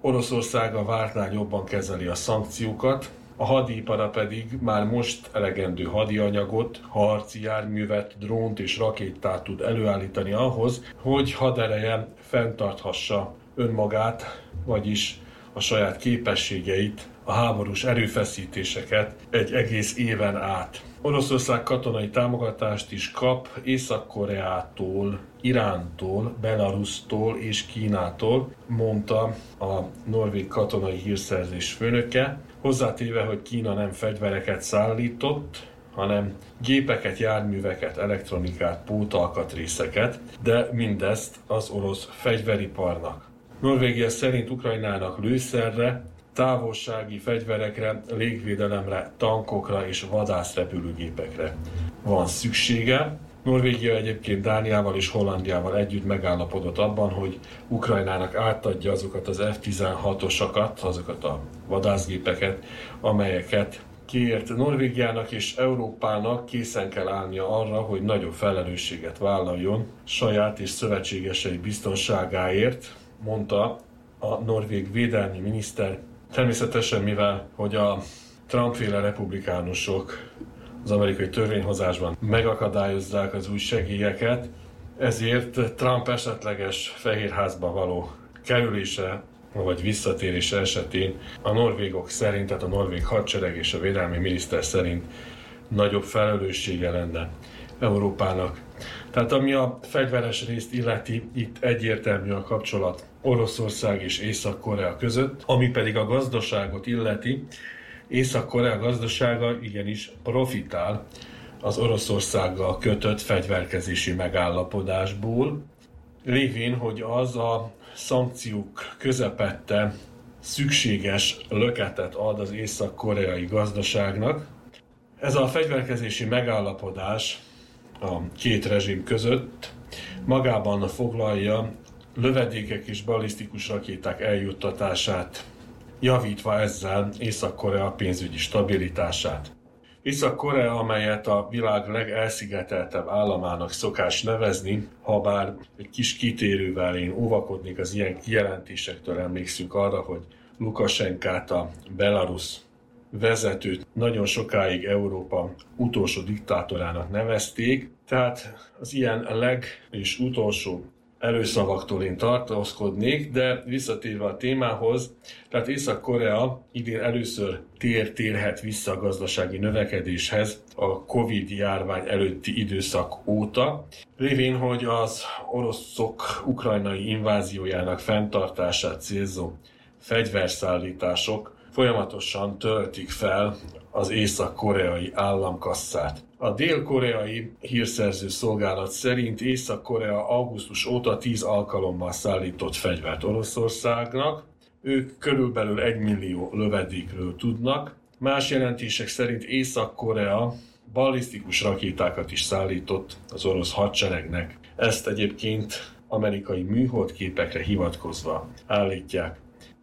Oroszország a vártnál jobban kezeli a szankciókat, a hadipara pedig már most elegendő hadianyagot, harci járművet, drónt és rakétát tud előállítani ahhoz, hogy hadereje fenntarthassa önmagát, vagyis a saját képességeit, a háborús erőfeszítéseket egy egész éven át. Oroszország katonai támogatást is kap Észak-Koreától, Irántól, Belarusztól és Kínától, mondta a norvég katonai hírszerzés főnöke, hozzátéve, hogy Kína nem fegyvereket szállított, hanem gépeket, járműveket, elektronikát, pótalkatrészeket, de mindezt az orosz fegyveriparnak. Norvégia szerint Ukrajnának lőszerre, távolsági fegyverekre, légvédelemre, tankokra és vadászrepülőgépekre van szüksége. Norvégia egyébként Dániával és Hollandiával együtt megállapodott abban, hogy Ukrajnának átadja azokat az F-16-osakat, azokat a vadászgépeket, amelyeket kiért Norvégiának és Európának készen kell állnia arra, hogy nagyobb felelősséget vállaljon saját és szövetségesei biztonságáért, mondta a norvég védelmi miniszter. Természetesen, mivel hogy a Trumpféle republikánusok az amerikai törvényhozásban megakadályozzák az új segélyeket, ezért Trump esetleges Fehérházba való kerülése vagy visszatérése esetén a norvégok szerint, tehát a norvég hadsereg és a védelmi miniszter szerint nagyobb felelőssége lenne Európának. Tehát ami a fegyveres részt illeti, itt egyértelmű a kapcsolat Oroszország és Észak-Korea között, ami pedig a gazdaságot illeti, Észak-Korea gazdasága igenis profitál az Oroszországgal kötött fegyverkezési megállapodásból, lévén, hogy az a szankciók közepette szükséges löketet ad az észak-koreai gazdaságnak. Ez a fegyverkezési megállapodás a két rezsim között magában foglalja lövedékek és balisztikus rakéták eljuttatását, javítva ezzel Észak-Korea pénzügyi stabilitását. Észak-Korea, amelyet a világ legelszigeteltebb államának szokás nevezni, ha bár egy kis kitérővel én óvakodnék az ilyen kijelentésektől, emlékszünk arra, hogy Lukasenkát a Belarus vezetőt nagyon sokáig Európa utolsó diktátorának nevezték, tehát az ilyen leg és utolsó erőszavaktól én tartózkodnék, de visszatérve a témához, tehát Észak-Korea idén először tér-térhet vissza a gazdasági növekedéshez a Covid járvány előtti időszak óta, lévén, hogy az oroszok ukrajnai inváziójának fenntartását célzó fegyverszállítások folyamatosan töltik fel az észak-koreai államkasszát. A dél-koreai hírszerző szolgálat szerint Észak-Korea augusztus óta 10 alkalommal szállított fegyvert Oroszországnak. Ők körülbelül 1 millió lövedékről tudnak. Más jelentések szerint Észak-Korea ballisztikus rakétákat is szállított az orosz hadseregnek. Ezt egyébként amerikai műholdképekre hivatkozva állítják.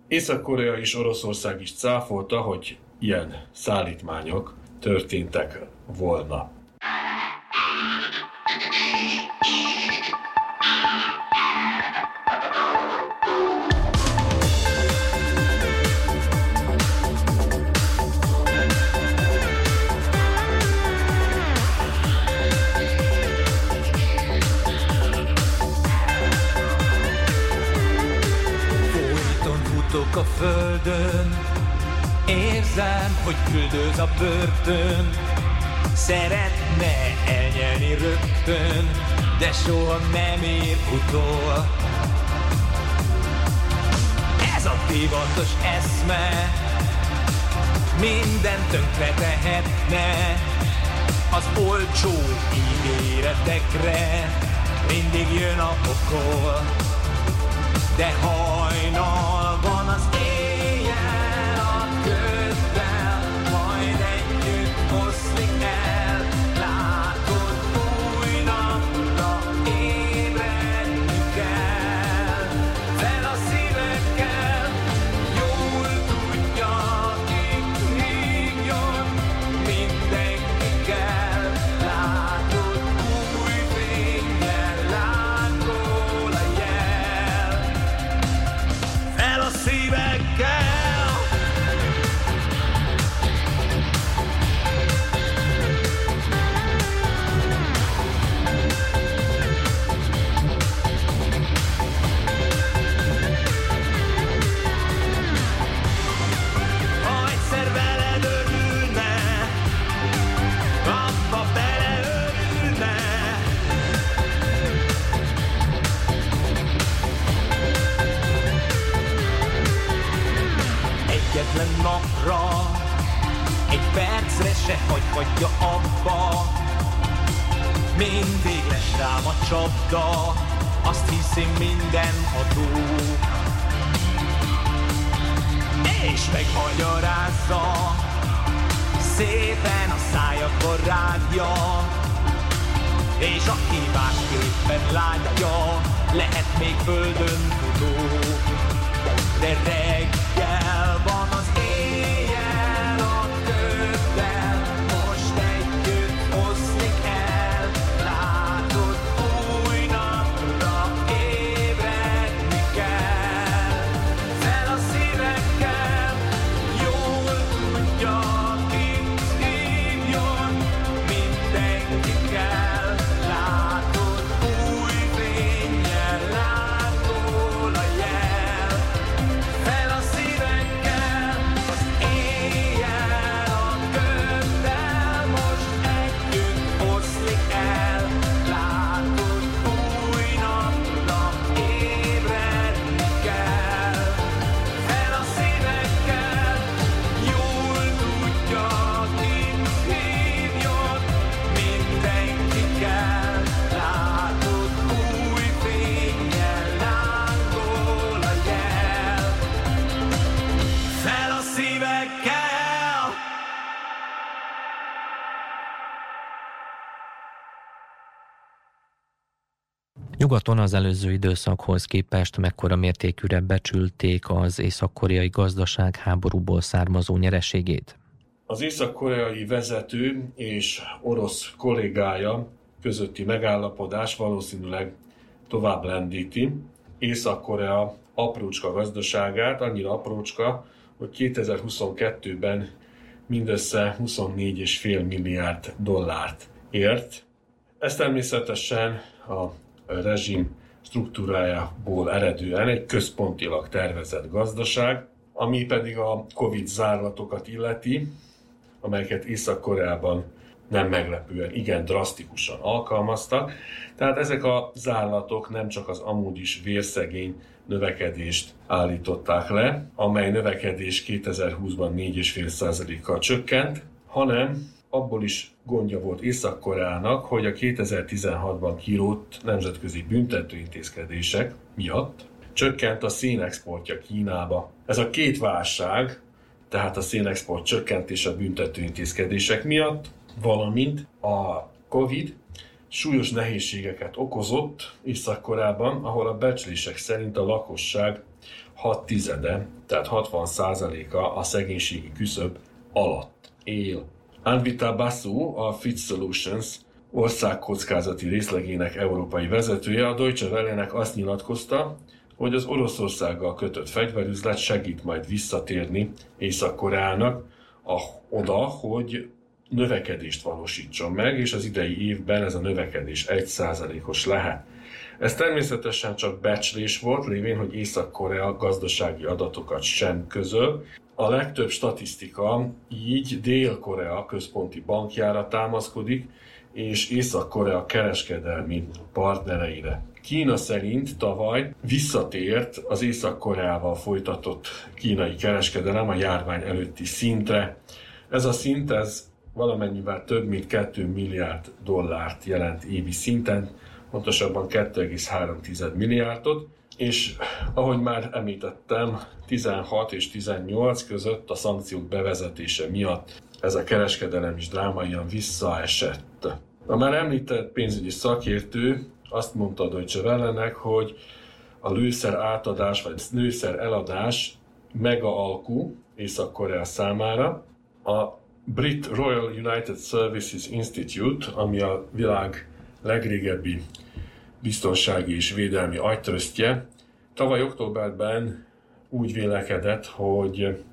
Észak-Korea és Oroszország is cáfolta, hogy ilyen szállítmányok történtek volna. A földön, érzem, hogy küldöz a börtön. Szeretne elnyelni rögtön, de soha nem ér utol. Ez a divatos eszme, minden tönkre tehetne. Az olcsó ígéretekre mindig jön a pokol. De hajnalban se hagyhatja abba. Mindig lesz rám a csapda, azt hiszi minden adó. És megmagyarázza, szépen a szájakon rágja, és aki másképpen látja, lehet még földön futó. De reggel van Nyugaton az előző időszakhoz képest mekkora mértékűre becsülték az észak-koreai gazdaság háborúból származó nyereségét. Az észak-koreai vezető és orosz kollégája közötti megállapodás valószínűleg tovább lendíti Észak-Korea aprócska gazdaságát, annyira aprócska, hogy 2022-ben mindössze 24,5 milliárd dollárt ért. Ez természetesen a rezsim struktúrájából eredően egy központilag tervezett gazdaság, ami pedig a Covid zárlatokat illeti, amelyeket Észak-Koreában nem meglepően igen drasztikusan alkalmaztak. Tehát ezek a zárlatok nem csak az amúgy is vérszegény növekedést állították le, amely növekedés 2020-ban 4,5%-kal csökkent, hanem abból is gondja volt Észak-Koreának, hogy a 2016-ban kirótt nemzetközi büntetőintézkedések miatt csökkent a szénexportja Kínába. Ez a két válság, tehát a szénexport csökkentés a büntetőintézkedések miatt, valamint a Covid súlyos nehézségeket okozott Észak-Koreában, ahol a becslések szerint a lakosság 6 tizede, tehát 60 százaléka a szegénységi küszöb alatt él. Anvita Basu, a Fit Solutions országkockázati részlegének európai vezetője a Deutsche Welle-nek azt nyilatkozta, hogy az Oroszországgal kötött fegyverüzlet segít majd visszatérni Észak-Koreának a, oda, hogy növekedést valósítson meg, és az idei évben ez a növekedés 1%-os lehet. Ez természetesen csak becslés volt, lévén, hogy Észak-Korea gazdasági adatokat sem közöl. A legtöbb statisztika így Dél-Korea központi bankjára támaszkodik, és Észak-Korea kereskedelmi partnereire. Kína szerint tavaly visszatért az Észak-Koreával folytatott kínai kereskedelem a járvány előtti szintre. Ez a szint ez valamennyivel több mint 2 milliárd dollárt jelent évi szinten, pontosabban 2,3 milliárdot, és ahogy már említettem, 16 és 18 között a szankciók bevezetése miatt ez a kereskedelem is drámaian visszaesett. A már említett pénzügyi szakértő azt mondta a Deutsche Welle-nek, hogy a lőszer átadás vagy lőszer eladás mega alkú Észak-Korea számára. A Brit Royal United Services Institute, ami a világ legrégebbi biztonsági és védelmi agytröztje, tavaly októberben úgy vélekedett, hogy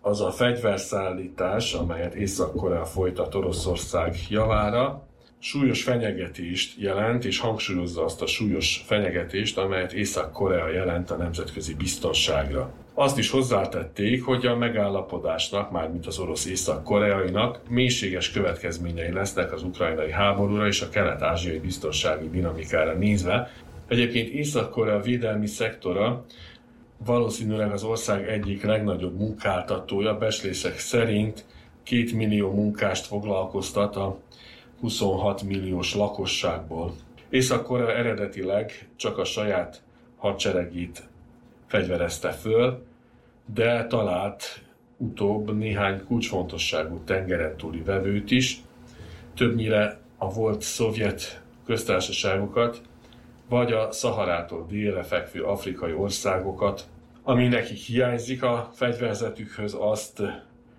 az a fegyverszállítás, amelyet Észak-Korea folytat Oroszország javára, súlyos fenyegetést jelent, és hangsúlyozza azt a súlyos fenyegetést, amelyet Észak-Korea jelent a nemzetközi biztonságra. Azt is hozzátették, hogy a megállapodásnak, mármint az orosz észak-koreainak mélységes következményei lesznek az ukrajnai háborúra és a kelet-ázsiai biztonsági dinamikára nézve. Egyébként Észak-Korea védelmi szektora valószínűleg az ország egyik legnagyobb munkáltatója, beslések szerint két millió munkást foglalkoztat a 26 milliós lakosságból. Észak-Korea eredetileg csak a saját hadseregét fegyverezte föl, de talált utóbb néhány kulcsfontosságú tengeren túli vevőt is, többnyire a volt szovjet köztársaságokat, vagy a Szaharától délre fekvő afrikai országokat, ami nekik hiányzik a fegyverzetükhöz, azt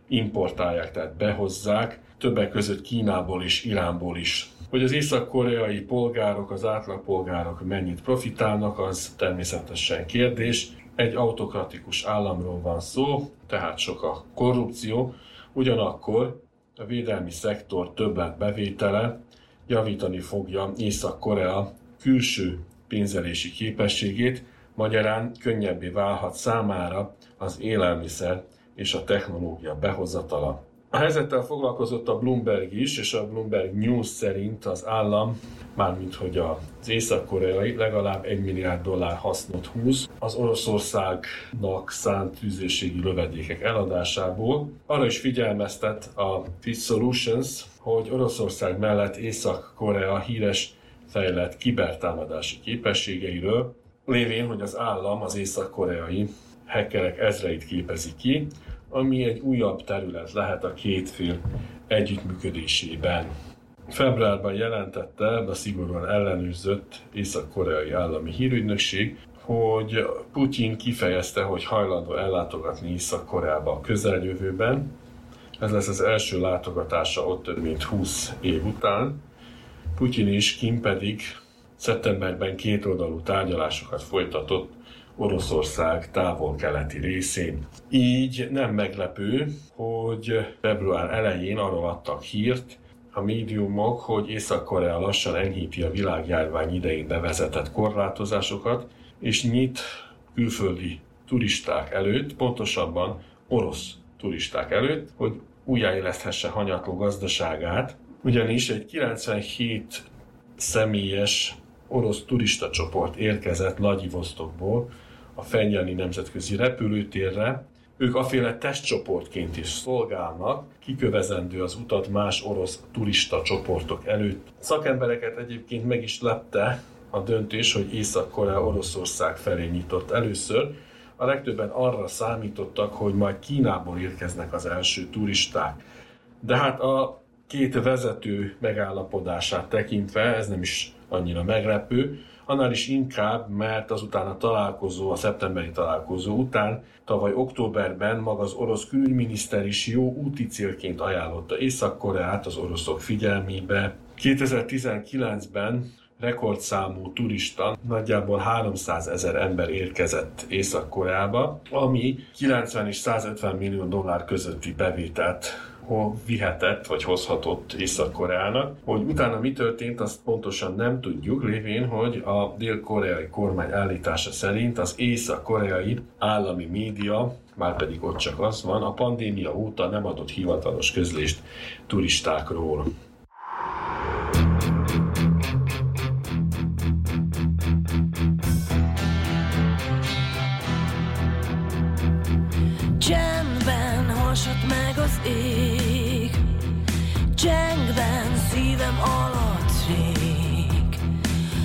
importálják, tehát behozzák, többek között Kínából és Iránból is. Hogy az észak-koreai polgárok, az átlagpolgárok mennyit profitálnak, az természetesen kérdés. Egy autokratikus államról van szó, tehát sok a korrupció, ugyanakkor a védelmi szektor többlet bevétele javítani fogja Észak-Korea külső pénzelési képességét, magyarán könnyebbé válhat számára az élelmiszer és a technológia behozatala. A helyzettel foglalkozott a Bloomberg is, és a Bloomberg News szerint az állam, mármint hogy az észak-koreai legalább 1 milliárd dollár hasznot húz az Oroszországnak szánt tűzérségi lövedékek eladásából. Arra is figyelmeztet a Fit Solutions, hogy Oroszország mellett Észak-Korea híres fejlett kibertámadási képességeiről, lévén, hogy az állam az észak-koreai hackerek ezreit képezi ki, ami egy újabb terület lehet a két fél együttműködésében. Februárban jelentette a szigorúan ellenőrzött észak-koreai állami hírügynökség, hogy Putyin kifejezte, hogy hajlandó ellátogatni Észak-Koreába a közeljövőben. Ez lesz az első látogatása ott több mint 20 év után. Putyin és Kim pedig szeptemberben kétoldalú tárgyalásokat folytatott Oroszország távol-keleti részén. Így nem meglepő, hogy február elején arról adtak hírt a médiumok, hogy Észak-Korea lassan enyhíti a világjárvány idején bevezetett korlátozásokat, és nyit külföldi turisták előtt, pontosabban orosz turisták előtt, hogy újjáéleszthesse hanyatló gazdaságát, ugyanis egy 97 személyes orosz turista csoport érkezett Vladivostokból a Fenyani Nemzetközi Repülőtérre. Ők aféle testcsoportként is szolgálnak, kikövezendő az utat más orosz turista csoportok előtt. Szakembereket egyébként meg is lepte a döntés, hogy Észak-Korea Oroszország felé nyitott először. A legtöbben arra számítottak, hogy majd Kínából érkeznek az első turisták. De hát a két vezető megállapodását tekintve ez nem is annyira meglepő, annál is inkább, mert azután a találkozó, a szeptemberi találkozó után tavaly októberben maga az orosz külügyminiszter is jó úti célként ajánlotta Észak-Koreát az oroszok figyelmébe. 2019-ben rekordszámú turista, nagyjából 300 ezer ember érkezett Észak-Koreába, ami 90 és 150 millió dollár közötti bevételt vihetett, vagy hozhatott Észak-Koreának. Hogy utána mi történt, azt pontosan nem tudjuk, lévén, hogy a dél-koreai kormány állítása szerint az észak-koreai állami média, már pedig ott csak az van, a pandémia óta nem adott hivatalos közlést turistákról. Csendben hasad meg az ég Csengben szívem alatt rég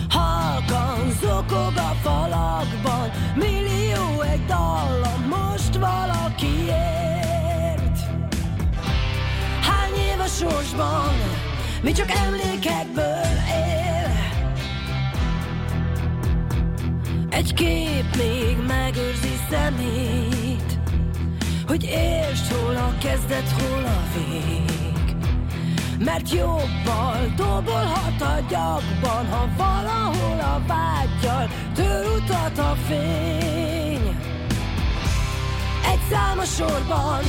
Halkan zokog a falakban Millió egy dallam most valakiért. Hány év a sorsban Mi csak emlékekből él. Egy kép még megőrzi szemét hogy értsd, hol a kezdet, hol a vég. Mert jobbal dobolhat a gyakban, ha valahol a vágyal tör utat a fény. Egy szám a sorban,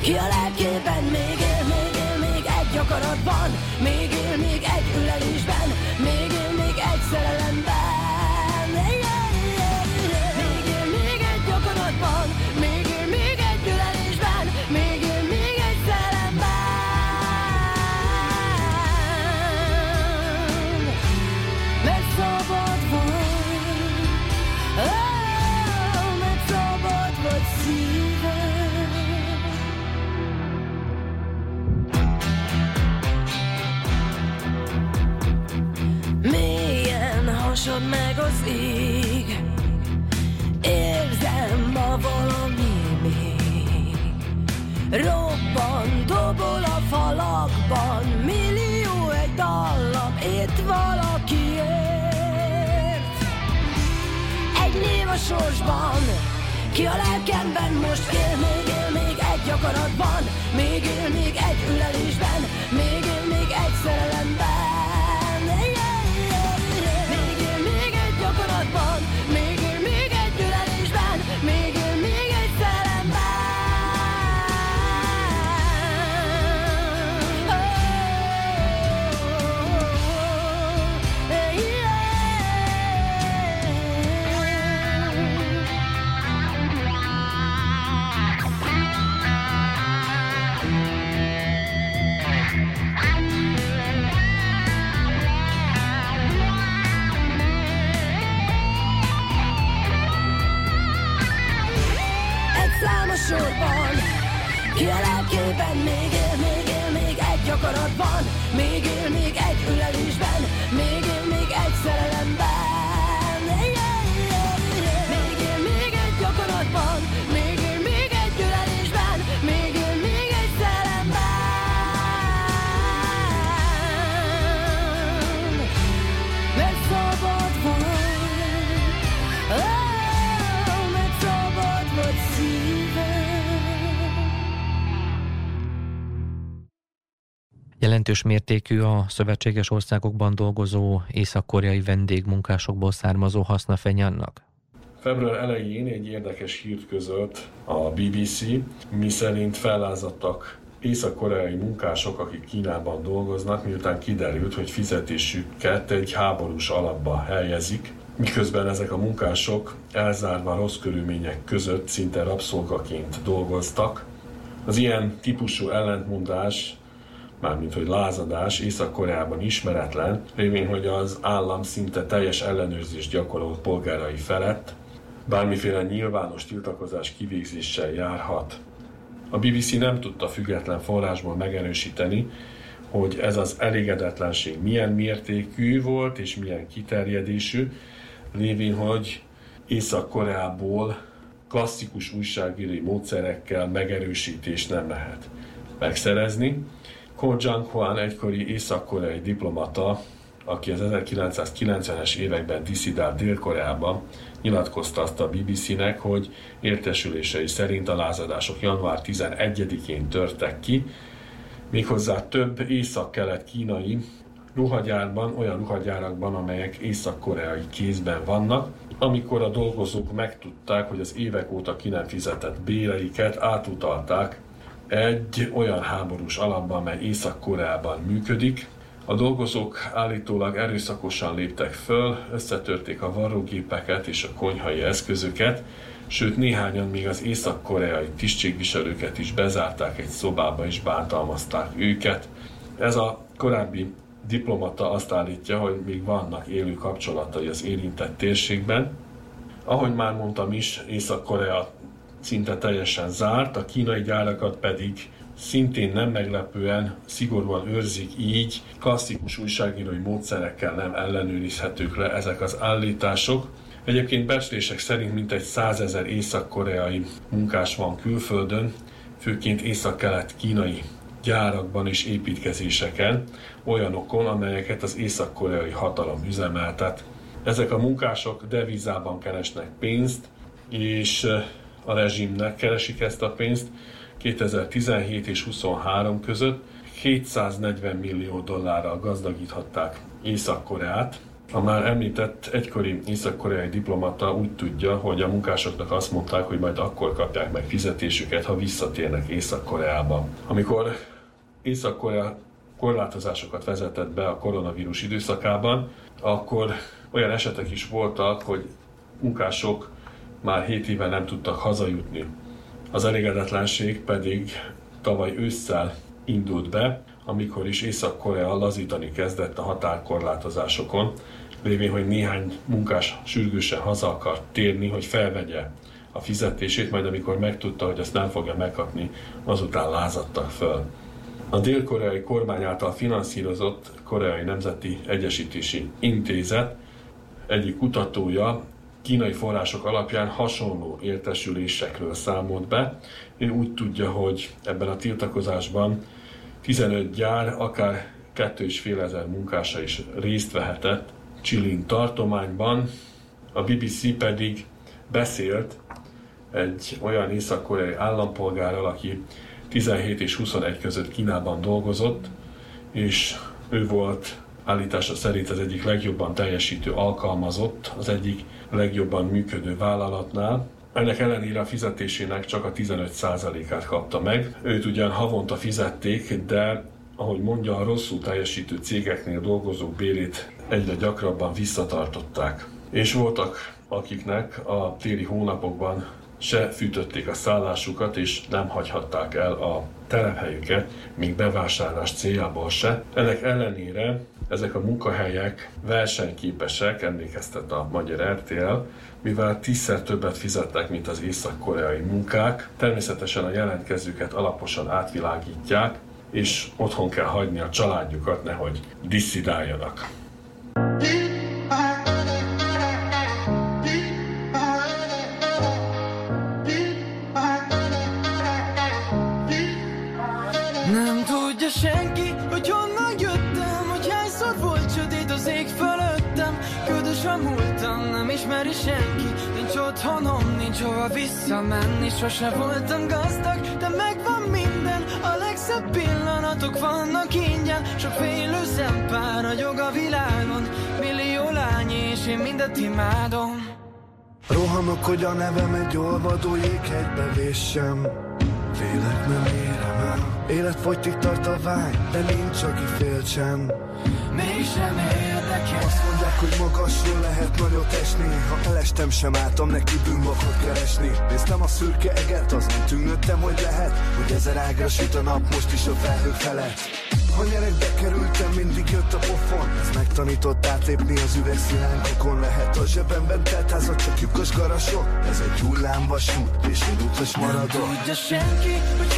ki a lelkében még él, még él, még egy akaratban, még él, még egy ülelésben, még él, még egy szerelemben. Ma valami még. Robban, dobol a falakban Millió egy dallam itt valakiért. Egy név a sorsban Ki a lelkemben most él, még él, még egy akaratban Még él, még egy ülelésben Még él, még egy szerelemben Ki a lelkében még él, még él, még egy akaratban Még él, még egy ülelésben Jelentős mértékű a szövetséges országokban dolgozó észak-koreai vendégmunkásokból származó haszna annak? Február elején egy érdekes hírt közölt a BBC, miszerint fellázadtak észak-koreai munkások, akik Kínában dolgoznak, miután kiderült, hogy fizetésüket egy háborús alapba helyezik, miközben ezek a munkások elzárva rossz körülmények között szinte rabszolgaként dolgoztak. Az ilyen típusú ellentmondás mármint hogy lázadás Észak-Koreában ismeretlen, lévén, hogy az állam szinte teljes ellenőrzést gyakorolt polgárai felett, bármiféle nyilvános tiltakozás kivégzéssel járhat. A BBC nem tudta független forrásból megerősíteni, hogy ez az elégedetlenség milyen mértékű volt és milyen kiterjedésű, lévén, hogy Észak-Koreából klasszikus újságírói módszerekkel megerősítést nem lehet megszerezni. Ko Jang-hwan egykori észak-koreai diplomata, aki az 1990-es években diszidált Dél-Koreában, nyilatkozta azt a BBC-nek, hogy értesülései szerint a lázadások január 11-én törtek ki, méghozzá több észak-kelet kínai ruhagyárban, olyan ruhagyárakban, amelyek észak-koreai kézben vannak, amikor a dolgozók megtudták, hogy az évek óta ki nem fizetett béreiket átutalták egy olyan háborús alapban, mely Észak-Koreában működik. A dolgozók állítólag erőszakosan léptek föl, összetörték a varrógépeket és a konyhai eszközöket, sőt néhányan még az észak-koreai tisztségviselőket is bezárták egy szobába és bántalmazták őket. Ez a korábbi diplomata azt állítja, hogy még vannak élő kapcsolatai az érintett térségben. Ahogy már mondtam is, Észak-Korea szinte teljesen zárt, a kínai gyárakat pedig szintén nem meglepően szigorúan őrzik így, klasszikus újságírói módszerekkel nem ellenőrizhetők le ezek az állítások. Egyébként becslések szerint mintegy százezer észak-koreai munkás van külföldön, főként észak-kelet kínai gyárakban és építkezéseken, olyanokon, amelyeket az észak-koreai hatalom üzemeltet. Ezek a munkások devizában keresnek pénzt, és a rezsimnek keresik ezt a pénzt. 2017 és 23 között 240 millió dollárral gazdagíthatták Észak-Koreát. A már említett egykori észak-koreai diplomata úgy tudja, hogy a munkásoknak azt mondták, hogy majd akkor kapják meg fizetésüket, ha visszatérnek Észak-Koreába. Amikor Észak-Korea korlátozásokat vezetett be a koronavírus időszakában, akkor olyan esetek is voltak, hogy munkások már 7 éve nem tudtak hazajutni. Az elégedetlenség pedig tavaly ősszel indult be, amikor is Észak-Korea lazítani kezdett a határkorlátozásokon, lévén, hogy néhány munkás sürgősen haza akart térni, hogy felvegye a fizetését, majd amikor megtudta, hogy ezt nem fogja megkapni, azután lázadtak föl. A dél-koreai kormány által finanszírozott Koreai Nemzeti Egyesítési Intézet egyik kutatója kínai források alapján hasonló értesülésekről számolt be. Ő úgy tudja, hogy ebben a tiltakozásban 15 gyár, akár 2,5 ezer munkása is részt vehetett Csilin tartományban. A BBC pedig beszélt egy olyan észak-koreai állampolgárral, aki 17 és 21 között Kínában dolgozott, és ő volt állítása szerint az egyik legjobban teljesítő alkalmazott, az egyik legjobban működő vállalatnál. Ennek ellenére a fizetésének csak a 15%-át kapta meg. Őt ugyan havonta fizették, de ahogy mondja, a rosszul teljesítő cégeknél dolgozók bérét egyre gyakrabban visszatartották. És voltak, akiknek a téli hónapokban se fűtötték a szállásukat, és nem hagyhatták el a telephelyüket, még bevásárlás céljából se. Ennek ellenére ezek a munkahelyek versenyképesek, emlékeztet a magyar RTL, mivel tízszer többet fizetnek, mint az észak-koreai munkák. Természetesen a jelentkezőket alaposan átvilágítják, és otthon kell hagyni a családjukat, nehogy disszidáljanak. Otthonom, nincs hova visszamenni Sose voltam gazdag, de megvan minden A legszebb pillanatok vannak ingyen. Sok félő szempár ragyog a világon Millió lány és én mindet imádom. Rohanok, hogy a nevem egy olvadó jéghegybe véssem Vélek nem el Életfogytig tart a vágy, de nincs, aki féltsen Mégsem érdekel Azt mondják, hogy magasról lehet nagyot esni. Ha elestem sem álltam neki bűnbakot keresni. Néztem a szürke eget, azon tűnődtem, hogy lehet Hogy ezer ágra süt a nap most is a felhők felett ha nyerekbe kerültem, mindig jött a pofon. Ez megtanított átlépni az üvegszilánkokon Lehet a zsebemben telt házat, csak lyukos garasok. Ez egy hullámvasút, és én utas maradok. Nem tudja senki, hogy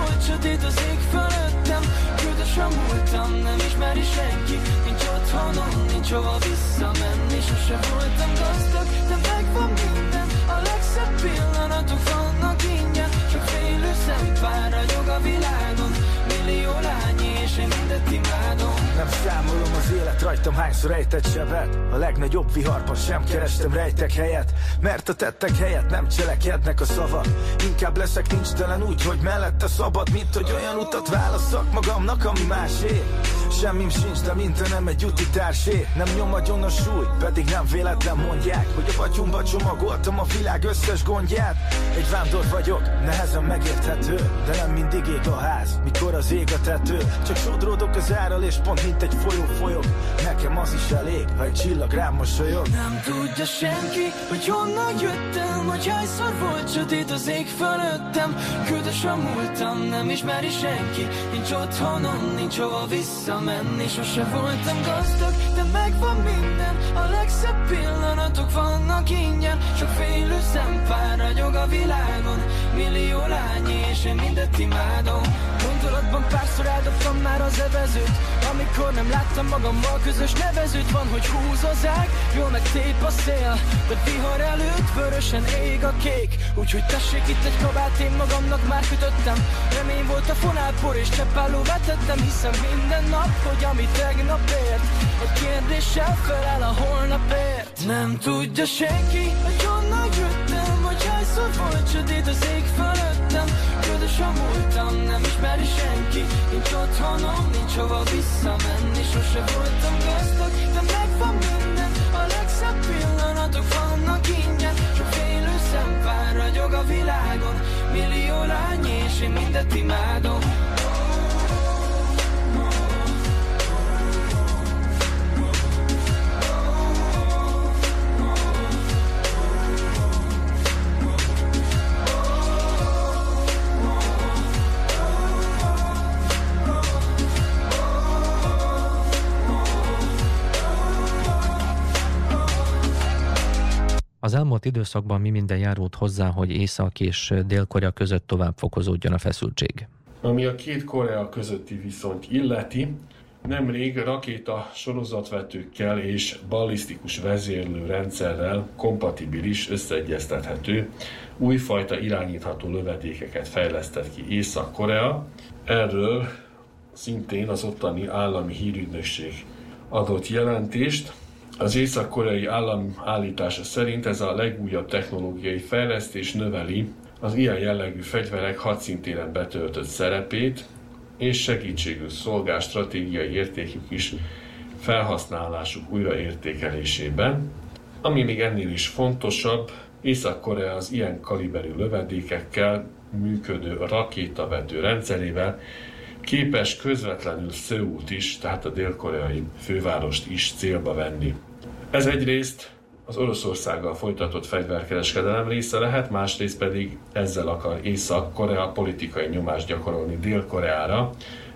volt sötét az ég fölöttem. Ködös a múltam, nem ismeri senki. Nincs otthonom, nincs hova visszamenni. Sose voltam gazdag, de megvan minden. A legszebb pillanatok vannak ingyen. Csak félő szempár a világon. Millió lány és én mindet imádom. Számolom az élet rajtam hányszor ejtett sebet. A legnagyobb viharban sem kerestem rejtek helyet Mert a tettek helyett nem cselekednek a szavak. Inkább leszek nincs telen úgy, hogy mellette szabad Mint hogy olyan utat válasszak magamnak, ami másé Semmim sincs, de mint nem egy úti társé. Nem nyom agyon a súly, pedig nem véletlen mondják Hogy a batyumba csomagoltam a világ összes gondját. Egy vándor vagyok, nehezen megérthető De nem mindig ég a ház, mikor az ég a tető. Csak sodródok az árral és pont mint egy folyó folyok. Nekem az is elég, ha egy csillag rám mosolyog. Nem tudja senki, hogy honnan jöttem Hogy hányszor volt sötét az ég fölöttem. Ködös a múltam, nem ismeri senki Nincs otthonom, nincs hova visszamenni Sose voltam gazdag, de megvan minden. A legszebb pillanatok vannak ingyen. Sok félő szempár ragyog a világon. Millió lány és én mindet imádom. Gondolatban párszor eldobtam már az evezőt. Amikor nem láttam magammal közös nevezőt Van, hogy húz az ág, jól meg tép a szél De vihar előtt vörösen ég a kék. Úgyhogy tessék itt egy kabát, én magamnak már kötöttem. Remény volt a fonálpor és cseppálló vetettem Hiszem minden nap, hogy ami tegnap ért Egy kérdéssel felel a holnapért. Nem tudja senki, hogy honnan jöttem Hogy hányszor volt sötét az ég fölöttem. Ködös a múltam, nem ismeri senki Nincs otthonom, nincs hova visszamenni. Sose voltam gazdag, de megvan minden A legszebb pillanatok vannak ingyen. Sok félő szempár ragyog a világon Millió lány és én mindet imádom Az elmúlt időszakban mi minden járult hozzá, hogy Észak és Dél-Korea között tovább fokozódjon a feszültség? Ami a két Korea közötti viszonyt illeti, nemrég rakéta sorozatvetőkkel és ballisztikus vezérlő rendszerrel kompatibilis, összeegyeztethető, újfajta irányítható lövedékeket fejlesztett ki Észak-Korea. Erről szintén az ottani állami hírügynökség adott jelentést. Az észak-koreai állam állítása szerint ez a legújabb technológiai fejlesztés növeli az ilyen jellegű fegyverek hadszintéren betöltött szerepét, és segítségül szolgál stratégiai értékük is felhasználásuk újraértékelésében. Ami még ennél is fontosabb, Észak-Korea az ilyen kaliberű lövedékekkel működő rakétavető rendszerével képes közvetlenül Szöult is, tehát a dél-koreai fővárost is célba venni. Ez egyrészt az Oroszországgal folytatott fegyverkereskedelem része lehet, másrészt pedig ezzel akar Észak-Korea politikai nyomást gyakorolni Dél-Koreára,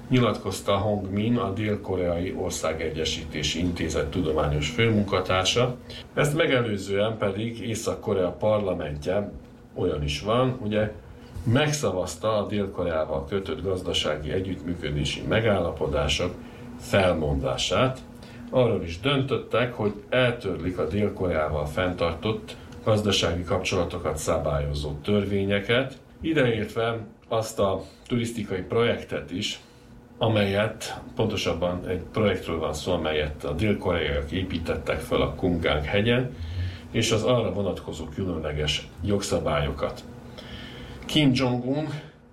nyilatkozta Hong Min, a Dél-Koreai Országegyesítési Intézet tudományos főmunkatársa. Ezt megelőzően pedig Észak-Korea parlamentje olyan is van, ugye megszavazta a Dél-Koreával kötött gazdasági együttműködési megállapodások felmondását, arról is döntöttek, hogy eltörlik a Dél-Koreával fenntartott gazdasági kapcsolatokat szabályozó törvényeket, ideértve azt a turisztikai projektet is, amelyet, pontosabban egy projektről van szó, amelyet a dél-koreaiak építettek fel a Kungang hegyen, és az arra vonatkozó különleges jogszabályokat. Kim Jong-un,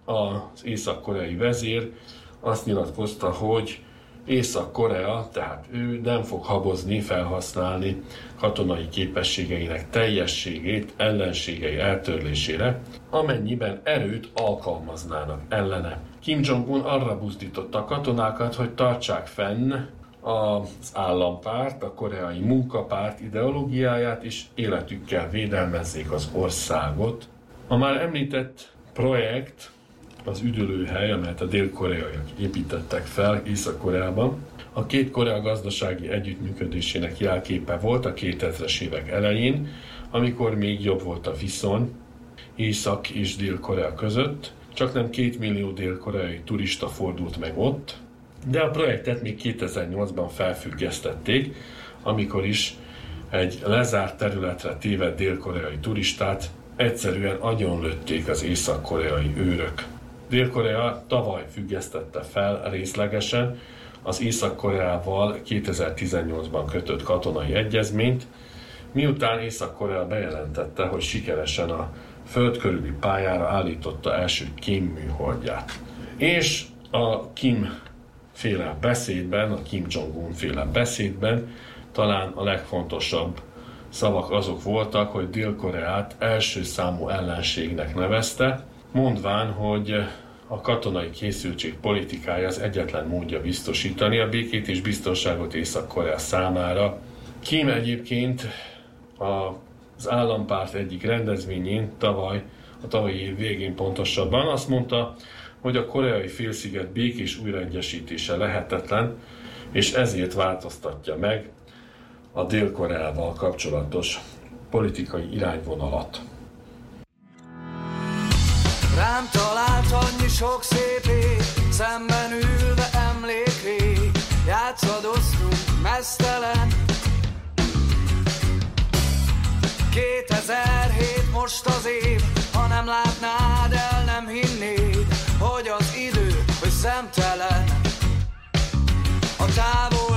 az észak-koreai vezér azt nyilatkozta, hogy Észak-Korea, tehát ő nem fog habozni felhasználni katonai képességeinek teljességét ellenségei eltörlésére, amennyiben erőt alkalmaznának ellene. Kim Jong-un arra buzdította a katonákat, hogy tartsák fenn az állampárt, a koreai munkapárt ideológiáját, és életükkel védelmezzék az országot. A már említett projekt az üdülőhely, amelyet a dél-koreaiak építettek fel Észak-Koreában. A két Korea gazdasági együttműködésének jelképe volt a 2000-es évek elején, amikor még jobb volt a viszony Észak és Dél-Korea között, csak nem két millió dél-koreai turista fordult meg ott, de a projektet még 2008-ban felfüggesztették, amikor is egy lezárt területre tévedt dél-koreai turistát egyszerűen agyonlőtték az észak-koreai őrök. Dél-Korea tavaly függesztette fel részlegesen az Észak-Koreával 2018-ban kötött katonai egyezményt, miután Észak-Korea bejelentette, hogy sikeresen a föld körüli pályára állította első Kim műholdját. És a Kim féle beszédben, a Kim Jong-un féle beszédben talán a legfontosabb szavak azok voltak, hogy Dél-Koreát első számú ellenségnek nevezte, mondván, hogy a katonai készültség politikája az egyetlen módja biztosítani a békét és biztonságot Észak-Korea számára. Kim egyébként az állampárt egyik rendezvényén tavaly, a tavalyi év végén pontosabban azt mondta, hogy a koreai félsziget békés újraegyesítése lehetetlen, és ezért változtatja meg a Dél-Koreával kapcsolatos politikai irányvonalat. Rám talált annyi sok szép szemben ülve emlékrég, játszadoztunk mesztelen. 2007 most az év, ha nem látnád el, nem hinnéd, hogy az idő, hogy szemtelen. A távolból,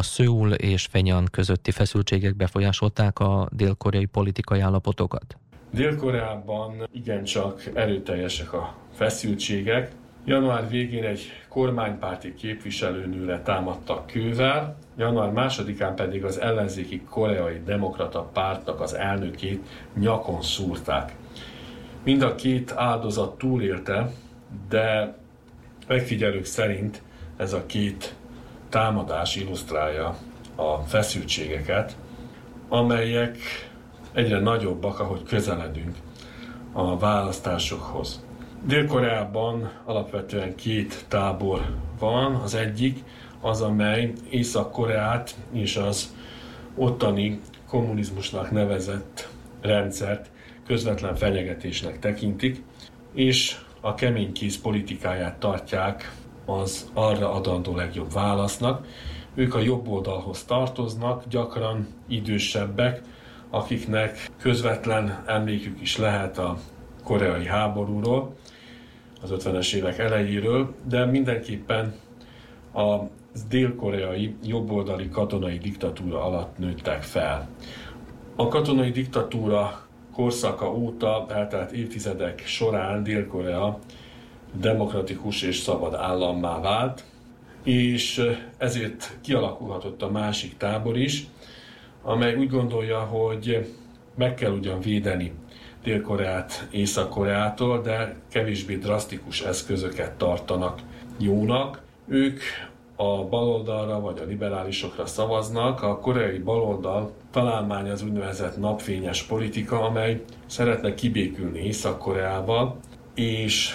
A Szőul és Fenyan közötti feszültségek befolyásolták a dél-koreai politikai állapotokat? Dél-Koreában igencsak erőteljesek a feszültségek. Január végén egy kormánypárti képviselőnőre támadtak kővel, január másodikán pedig az ellenzéki koreai demokrata pártnak az elnökét nyakon szúrták. Mind a két áldozat túlélte, de megfigyelők szerint ez a két támadás illusztrálja a feszültségeket, amelyek egyre nagyobbak, ahogy közeledünk a választásokhoz. Dél-Koreában alapvetően két tábor van. Az egyik az, amely Észak-Koreát és az ottani kommunizmusnak nevezett rendszert közvetlen fenyegetésnek tekintik, és a keménykész politikáját tartják az arra adandó legjobb válasznak. Ők a jobb oldalhoz tartoznak, gyakran idősebbek, akiknek közvetlen emlékük is lehet a koreai háborúról, az 50-es évek elejéről, de mindenképpen a dél-koreai jobboldali katonai diktatúra alatt nőttek fel. A katonai diktatúra korszaka óta eltelt évtizedek során Dél-Korea demokratikus és szabad állammá vált, és ezért kialakulhatott a másik tábor is, amely úgy gondolja, hogy meg kell ugyan védeni Dél-Koreát Észak-Koreától, de kevésbé drasztikus eszközöket tartanak jónak. Ők a baloldalra vagy a liberálisokra szavaznak. A koreai baloldal találmány az úgynevezett napfényes politika, amely szeretne kibékülni Észak-Koreával, és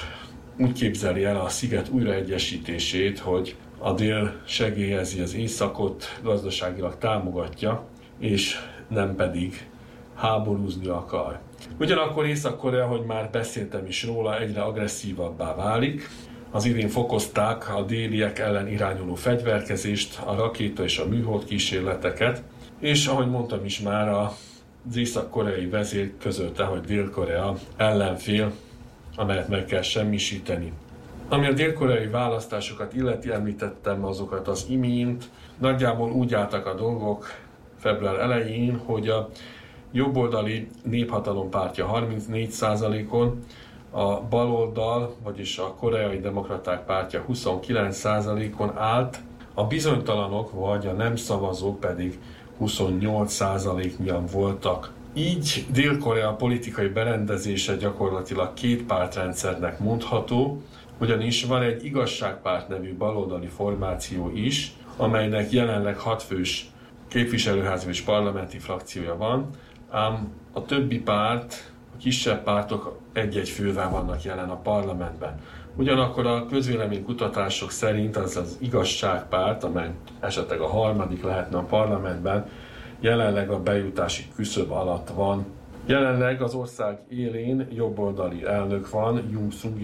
úgy képzeli el a sziget újraegyesítését, hogy a dél segélyezi az északot, gazdaságilag támogatja, és nem pedig háborúzni akar. Ugyanakkor Észak-Korea, hogy már beszéltem is róla, egyre agresszívabbá válik. Az idén fokozták a déliek ellen irányuló fegyverkezést, a rakéta és a műhold kísérleteket, és ahogy mondtam is már, az észak-koreai vezér közölte, hogy Dél-Korea ellenfél, amelyet meg kell semmisíteni. Ami a dél-koreai választásokat illeti, említettem azokat az imént, nagyjából úgy álltak a dolgok február elején, hogy a jobboldali néphatalom pártja 34%-on, a baloldal, vagyis a koreai demokraták pártja 29%-on állt, a bizonytalanok vagy a nem szavazók pedig 28%-nyian voltak. Így Dél-Korea politikai berendezése gyakorlatilag két pártrendszernek mondható, ugyanis van egy igazságpárt nevű baloldali formáció is, amelynek jelenleg hatfős képviselőházi és parlamenti frakciója van, ám a többi párt, a kisebb pártok egy-egy fővel vannak jelen a parlamentben. Ugyanakkor a közvéleménykutatások szerint az az igazságpárt, amely esetleg a harmadik lehetne a parlamentben, jelenleg a bejutási küszöb alatt van. Jelenleg az ország élén jobboldali elnök van, Jung sung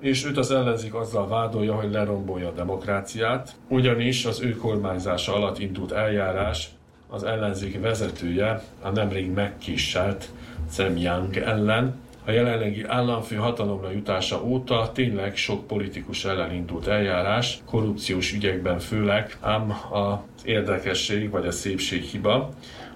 és őt az ellenzék azzal vádolja, hogy lerombolja a demokráciát, ugyanis az ő kormányzása alatt indult eljárás az ellenzék vezetője, a nemrég megkísért Sam Yang ellen. A jelenlegi államfő hatalomra jutása óta tényleg sok politikus ellen indult eljárás, korrupciós ügyekben főleg, ám az érdekesség vagy a szépség hiba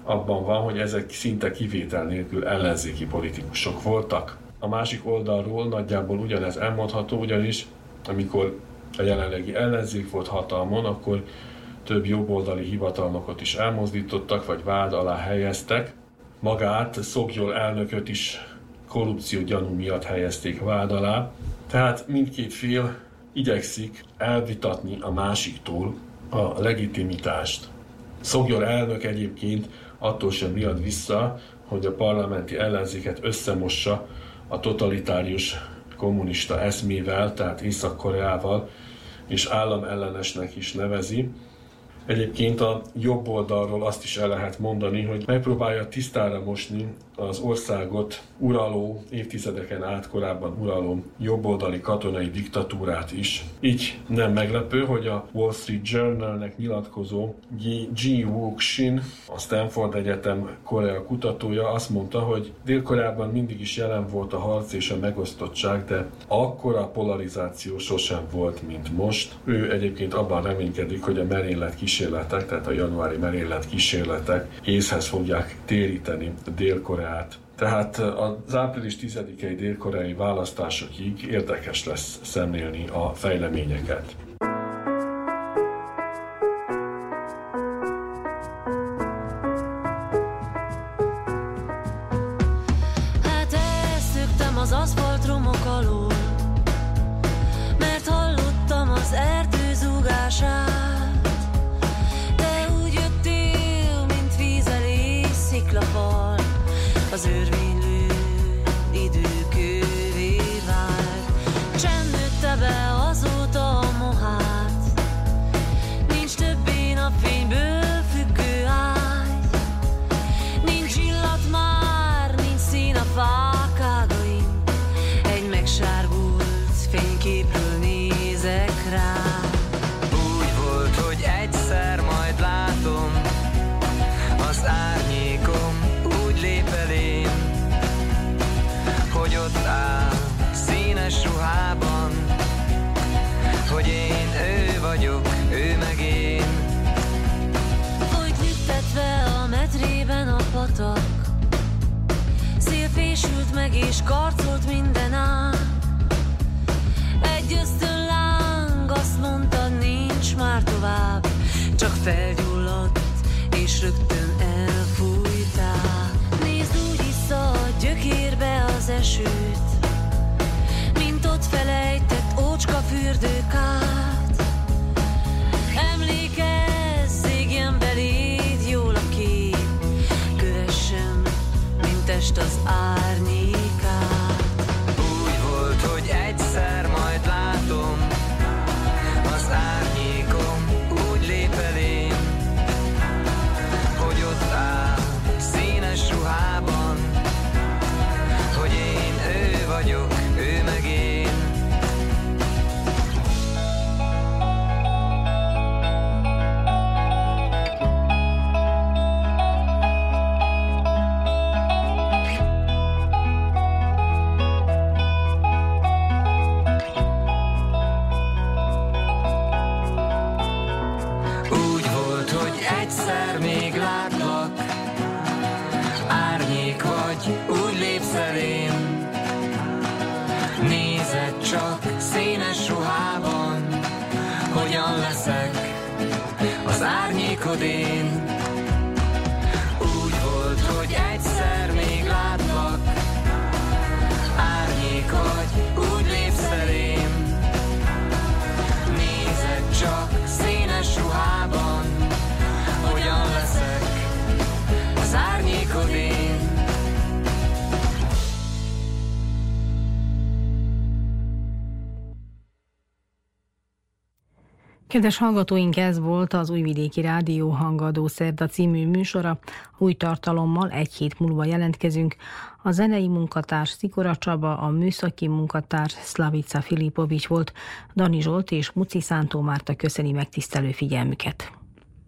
abban van, hogy ezek szinte kivétel nélkül ellenzéki politikusok voltak. A másik oldalról nagyjából ugyanez elmondható, ugyanis amikor a jelenlegi ellenzék volt hatalmon, akkor több jobboldali hivatalnokot is elmozdítottak, vagy vád alá helyeztek. Magát, Szogjól elnököt is korrupció gyanú miatt helyezték vád alá. Tehát mindkét fél igyekszik elvitatni a másiktól a legitimitást. Szogjól elnök egyébként attól sem miatt vissza, hogy a parlamenti ellenzéket összemossa a totalitárius kommunista eszmével, tehát Észak-Koreával, és államellenesnek is nevezi. Egyébként a jobb oldalról azt is el lehet mondani, hogy megpróbálja tisztára mosni az országot uraló, évtizedeken át korábban uraló jobboldali katonai diktatúrát is. Így nem meglepő, hogy a Wall Street Journalnek nyilatkozó G. Wook-shin, a Stanford Egyetem Korea kutatója azt mondta, hogy Dél-Koreában mindig is jelen volt a harc és a megosztottság, de akkora polarizáció sosem volt, mint most. Ő egyébként abban reménykedik, hogy a merénylet kísérletek, tehát a januári merénylet kísérletek észhez fogják téríteni Dél-Koreát Dél-Koreát. Tehát az április 10-i dél-koreai választásokig érdekes lesz szemlélni a fejleményeket. does it? És karcolt minden át. Egy ösztön láng azt mondta nincs már tovább Csak felgyulladt és rögtön elfújták. Nézd úgy vissza a gyökérbe az esőt Mint ott felejtett ócska fürdőkát Kedves hallgatóink, ez volt az Újvidéki Rádió Hangadó Szerda című műsora. Új tartalommal egy hét múlva jelentkezünk. A zenei munkatárs Szikora Csaba, a műszaki munkatárs Slavica Filipovics volt. Dani Zsolt és Muci Szántó Márta köszöni megtisztelő figyelmüket.